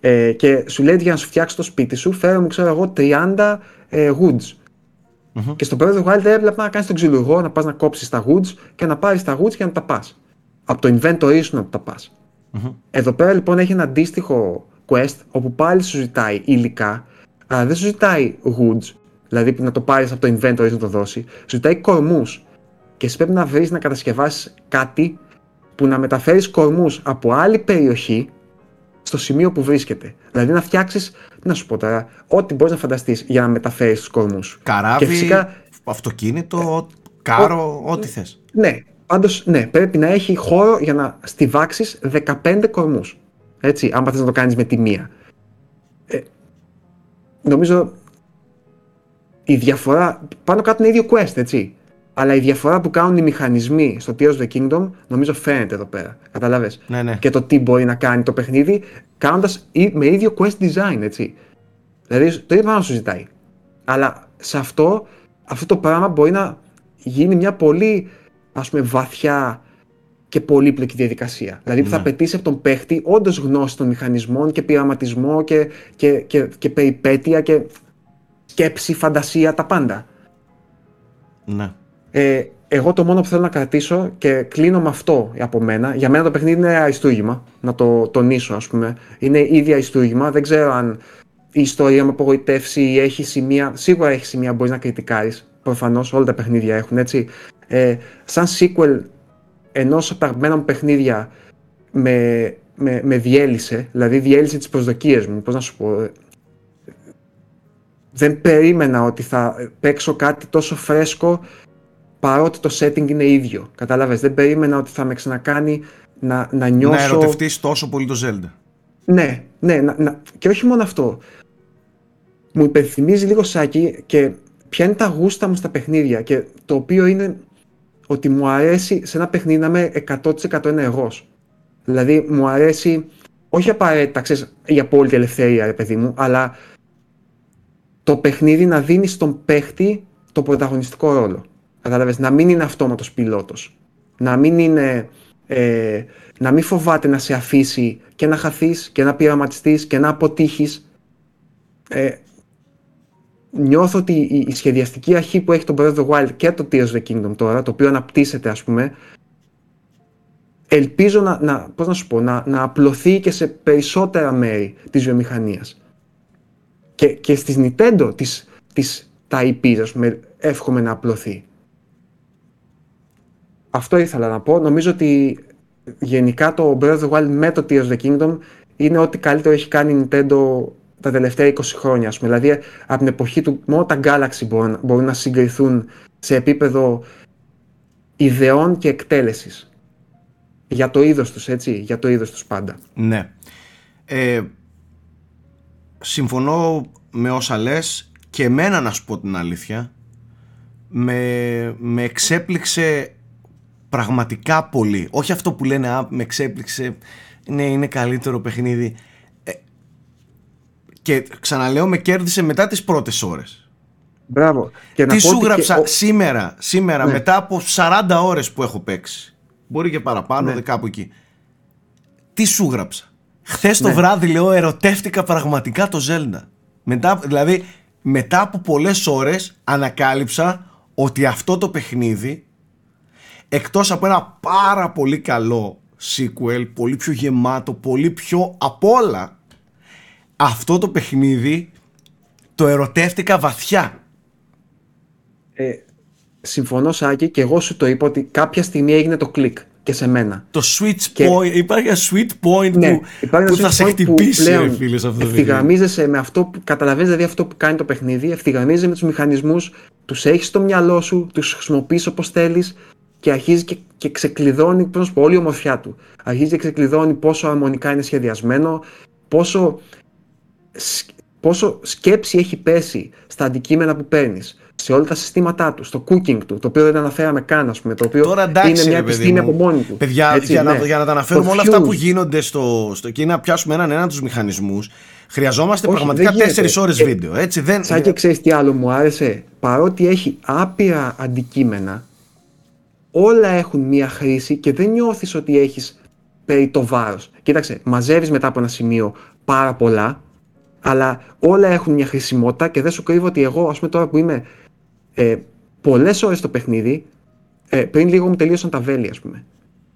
Ε, και σου λέει για να σου φτιάξει το σπίτι σου, φέρω μου, ξέρω εγώ, 30 ε, woods. Mm-hmm. Και στο πρώτο Wild έβλεπα να κάνεις τον ξυλουργό, να πας να κόψεις τα woods και να πάρεις τα woods και να τα πας. Από το inventory σου να τα πας. Mm-hmm. Εδώ πέρα λοιπόν έχει ένα αντίστοιχο quest όπου πάλι σου ζητάει υλικά, αλλά δεν σου ζητάει woods, δηλαδή να το πάρεις από το inventory να το δώσει. Σου ζητάει κορμούς. Και εσύ πρέπει να βρεις να κατασκευάσεις κάτι που να μεταφέρεις κορμούς από άλλη περιοχή στο σημείο που βρίσκεται. Δηλαδή να φτιάξεις, να σου πω τώρα, ό,τι μπορείς να φανταστείς για να μεταφέρεις τους κορμούς. Καράβι, και φυσικά, αυτοκίνητο, κάρο, ό,τι θες. Ναι, πάντως ναι, πρέπει να έχει χώρο για να στηβάξεις 15 κορμούς. Έτσι, αν θες να το κάνεις με τη μία. Ε, νομίζω η διαφορά πάνω κάτω είναι ίδιο quest, έτσι. Αλλά η διαφορά που κάνουν οι μηχανισμοί στο Tears of the Kingdom νομίζω φαίνεται εδώ πέρα. Καταλαβες. Ναι, ναι. Και το τι μπορεί να κάνει το παιχνίδι κάνοντας με ίδιο quest design, έτσι. Δηλαδή το ίδιο πράγμα σου ζητάει. Αλλά σε αυτό, αυτό το πράγμα μπορεί να γίνει μια πολύ ας πούμε βαθιά και πολύπλοκη διαδικασία. Δηλαδή που θα Ναι. απαιτήσει από τον παίχτη όντως γνώση των μηχανισμών και πειραματισμό και, και, και, και περιπέτεια και σκέψη, φαντασία, τα πάντα. Ναι. Ε, εγώ το μόνο που θέλω να κρατήσω και κλείνω με αυτό από μένα. Για μένα το παιχνίδι είναι αριστούργημα. Να το τονίσω, ας πούμε. Είναι ίδια αριστούργημα. Δεν ξέρω αν η ιστορία με απογοητεύσει ή έχει σημεία. Σίγουρα έχει σημεία που μπορείς να κριτικάρεις. Προφανώς όλα τα παιχνίδια έχουν έτσι. Ε, σαν sequel ενός από τα αγαπημένα μου παιχνίδια με, με, με διέλυσε. Δηλαδή διέλυσε τις προσδοκίες μου. Πώς να σου πω. ε, Δεν περίμενα ότι θα παίξω κάτι τόσο φρέσκο παρότι το setting είναι ίδιο. Κατάλαβες, δεν περίμενα ότι θα με ξανακάνει να, να νιώσω... Να ερωτευτείς τόσο πολύ το Zelda. Ναι, ναι, να, να... και όχι μόνο αυτό. Μου υπενθυμίζει λίγο Σάκη και ποια είναι τα γούστα μου στα παιχνίδια και το οποίο είναι ότι μου αρέσει σε ένα παιχνίδι να είμαι 100% ενεργός. Δηλαδή μου αρέσει όχι απαραίτητα, ξέρεις, η απόλυτη ελευθερία, ρε παιδί μου, αλλά το παιχνίδι να δίνεις στον παίχτη το πρωταγωνιστικό ρόλο. Κατάλαβες, να μην είναι αυτόματος πιλότος. Να μην είναι... Ε, να μην φοβάται να σε αφήσει και να χαθείς και να πειραματιστείς και να αποτύχεις. Ε, νιώθω ότι η, η σχεδιαστική αρχή που έχει το Breath of the Wild και το Tears of the Kingdom τώρα, το οποίο αναπτύσσεται ας πούμε, ελπίζω να, να, πώς να σου πω, να, να απλωθεί και σε περισσότερα μέρη της βιομηχανίας. Και, και στις Nintendo της, της, τα IPs, ας πούμε, εύχομαι να απλωθεί. Αυτό ήθελα να πω. Νομίζω ότι γενικά το Breath of the Wild με το Tears of the Kingdom είναι ό,τι καλύτερο έχει κάνει η Nintendo τα τελευταία 20 χρόνια. Ας πούμε. Δηλαδή από την εποχή του μόνο τα Galaxy μπορούν, μπορούν να συγκριθούν σε επίπεδο ιδεών και εκτέλεσης. Για το είδος τους, έτσι, για το είδος τους πάντα. Ναι. Ε, συμφωνώ με όσα λες και εμένα να σου πω την αλήθεια με, με εξέπληξε πραγματικά πολύ. Όχι αυτό που λένε α, με εξέπληξε, ναι είναι καλύτερο παιχνίδι. Ε, και ξαναλέω με κέρδισε μετά τις πρώτες ώρες. Μπράβο. Και να Τι πω σου ότι γράψα και ο- σήμερα, σήμερα Ναι. μετά από 40 ώρες που έχω παίξει. Μπορεί και παραπάνω, Ναι. δε κάπου εκεί. Τι σου γράψα; Χθες το Ναι. βράδυ λέω ερωτεύτηκα πραγματικά το Zelda. Μετά, δηλαδή μετά από πολλές ώρες ανακάλυψα ότι αυτό το παιχνίδι εκτός από ένα πάρα πολύ καλό sequel, πολύ πιο γεμάτο, πολύ πιο απ' όλα αυτό το παιχνίδι το ερωτεύτηκα βαθιά. ε, συμφωνώ Σάκη και εγώ σου το είπα ότι κάποια στιγμή έγινε το κλικ και σε μένα. Το switch Και- point, υπάρχει ένα sweet point Ναι, που, υπάρχει που ένα θα σε switch point χτυπήσει που ρε πλέον φίλε σε αυτό το βίντεο. ευθυγραμμίζεσαι με αυτό που καταλαβαίνεις, δηλαδή αυτό που κάνει το παιχνίδι, ευθυγραμμίζεσαι με τους μηχανισμούς, τους έχεις στο μυαλό σου, τους χρησιμοποιείς όπως θέλεις και αρχίζει και, και ξεκλειδώνει, πώς να σου πω, όλη η ομορφιά του. Αρχίζει και ξεκλειδώνει πόσο αρμονικά είναι σχεδιασμένο, πόσο, σ- πόσο σκέψη έχει πέσει στα αντικείμενα που παίρνεις. Σε όλα τα συστήματά του, στο cooking του, το οποίο δεν αναφέραμε καν, ας πούμε. Το οποίο Τώρα εντάξει, είναι μια ρε παιδί επιστήμη μου. από μόνη του. Παιδιά, Έτσι, για, να, ναι. για να τα αναφέρουμε Το όλα αυτά fuse. που γίνονται στο, στο και να πιάσουμε έναν έναν τους μηχανισμούς, χρειαζόμαστε Όχι, πραγματικά δεν γίνεται. 4 ώρες Ε, βίντεο. Έτσι, δεν, Σαν και ξέρεις τι άλλο μου άρεσε; Παρότι έχει άπειρα αντικείμενα, όλα έχουν μία χρήση και δεν νιώθεις ότι έχεις περί το βάρος. Κοίταξε, μαζεύεις μετά από ένα σημείο πάρα πολλά, αλλά όλα έχουν μια χρησιμότητα και δεν σου κρύβω ότι εγώ, ας πούμε τώρα που είμαι ε, πολλές ώρες στο παιχνίδι, ε, πριν λίγο μου τελείωσαν τα βέλη, ας πούμε.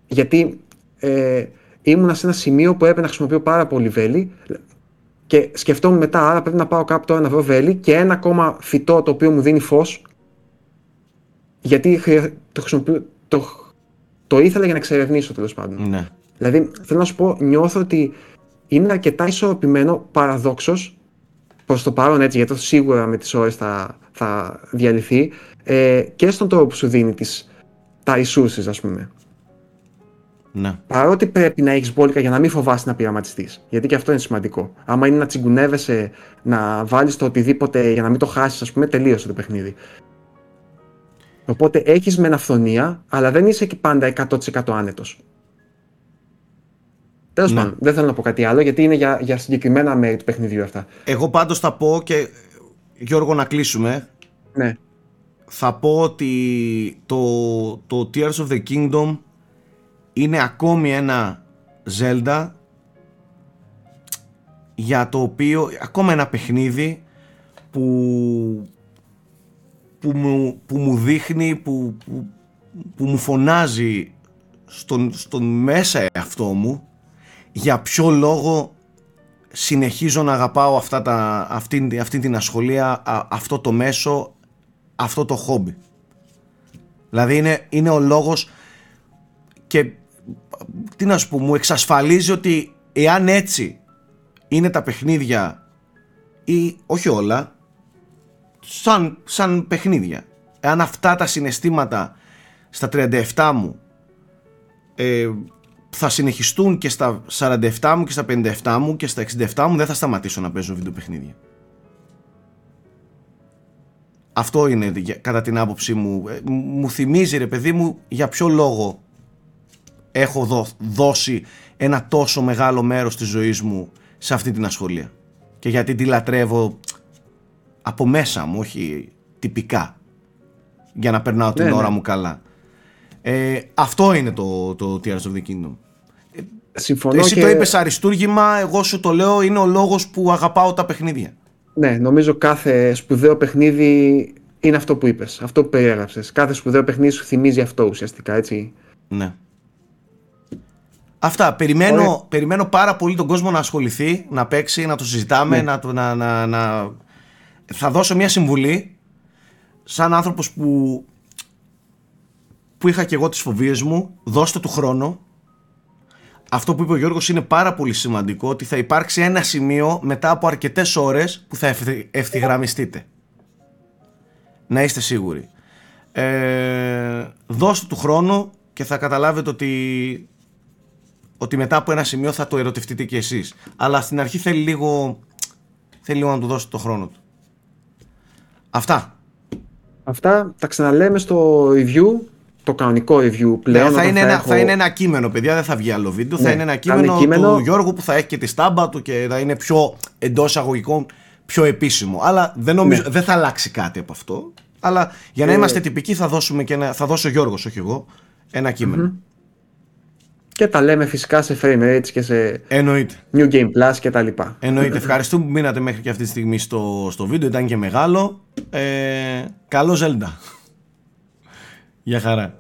Γιατί ε, ήμουνα σε ένα σημείο που έπρεπε να χρησιμοποιώ πάρα πολύ βέλη και σκεφτόμουν μετά, άρα πρέπει να πάω κάπου τώρα να βρω βέλη και ένα ακόμα φυτό το οποίο μου δίνει φως γιατί χρεια- το χρησιμοποιώ, το, το ήθελα για να εξερευνήσω τέλος πάντων. Ναι. Δηλαδή, θέλω να σου πω, νιώθω ότι είναι αρκετά ισορροπημένο παραδόξως προς το παρόν έτσι, γιατί αυτό σίγουρα με τις ώρες θα, θα διαλυθεί ε, και στον τρόπο που σου δίνει τις, τα resources, ας πούμε. ναι. Παρότι πρέπει να έχεις μπόλικα για να μην φοβάσαι να πειραματιστείς. Γιατί και αυτό είναι σημαντικό. Άμα είναι να τσιγκουνεύεσαι, να βάλεις το οτιδήποτε για να μην το χάσεις, ας πούμε, τελείωσε το παιχνίδι. Οπότε έχεις μεν αυθονία, αλλά δεν είσαι και πάντα 100% άνετος. Τέλος Ναι. πάντων, δεν θέλω να πω κάτι άλλο γιατί είναι για, για συγκεκριμένα μέρη του παιχνιδιού αυτά. Εγώ πάντως θα πω και Γιώργο να κλείσουμε Ναι. θα πω ότι το, το Tears of the Kingdom είναι ακόμη ένα Zelda για το οποίο ακόμα ένα παιχνίδι που, που, μου, που μου δείχνει που, που, που μου φωνάζει στον, στον μέσα αυτό μου για ποιο λόγο συνεχίζω να αγαπάω αυτά τα, αυτή, αυτή την ασχολία, αυτό το μέσο, αυτό το χόμπι. Δηλαδή είναι, είναι ο λόγος και τι να σου πω, μου εξασφαλίζει ότι εάν έτσι είναι τα παιχνίδια ή όχι όλα, σαν, σαν παιχνίδια. Εάν αυτά τα συναισθήματα στα 37 μου ε, θα συνεχιστούν και στα 47 μου και στα 57 μου και στα 67 μου δεν θα σταματήσω να παίζω βιντεοπαιχνίδια. Αυτό είναι κατά την άποψή μου. Ε, μου θυμίζει ρε παιδί μου για ποιο λόγο έχω δώσει ένα τόσο μεγάλο μέρος της ζωής μου σε αυτή την ασχολία. Και γιατί τη λατρεύω από μέσα μου, όχι τυπικά. Για να περνάω την ναι, ώρα ναι. μου καλά. Ε, αυτό είναι το, το Tears of the Kingdom. Συμφωνώ Εσύ το είπες αριστούργημα, εγώ σου το λέω, είναι ο λόγος που αγαπάω τα παιχνίδια. Ναι, νομίζω κάθε σπουδαίο παιχνίδι είναι αυτό που είπες, αυτό που περιέγραψες. Κάθε σπουδαίο παιχνίδι σου θυμίζει αυτό ουσιαστικά, έτσι. Ναι. Αυτά. Περιμένω, περιμένω πάρα πολύ τον κόσμο να ασχοληθεί, να παίξει, να το συζητάμε, ναι. να, να, να, να... Θα δώσω μια συμβουλή σαν άνθρωπος που, που είχα και εγώ τις φοβίες μου. Δώστε του χρόνο. Αυτό που είπε ο Γιώργος είναι πάρα πολύ σημαντικό ότι θα υπάρξει ένα σημείο μετά από αρκετές ώρες που θα ευθυγραμμιστείτε. Να είστε σίγουροι. Ε, δώστε του χρόνο και θα καταλάβετε ότι ότι μετά από ένα σημείο θα το ερωτευτείτε κι εσείς. Αλλά στην αρχή θέλει λίγο, θέλει λίγο να του δώσετε το χρόνο του. Αυτά. Αυτά τα ξαναλέμε στο review, το κανονικό review πλέον. Ναι, θα, είναι θα, ένα, θα είναι ένα κείμενο, παιδιά, δεν θα βγει άλλο βίντεο. θα ναι, είναι ένα κείμενο, κείμενο, του Γιώργου που θα έχει και τη στάμπα του και θα είναι πιο εντός αγωγικών, πιο επίσημο. Αλλά δεν, νομίζω, ναι. δεν θα αλλάξει κάτι από αυτό. Αλλά για να ε... είμαστε τυπικοί θα, δώσουμε και ένα, θα δώσω ο Γιώργος, όχι εγώ, ένα και τα λέμε φυσικά σε frame rates και σε Εννοείται. New Game Plus και τα λοιπά. Εννοείται. Ευχαριστούμε που μείνατε μέχρι και αυτή τη στιγμή στο, στο βίντεο. Ήταν και μεγάλο. Ε, καλό Zelda. Γεια χαρά.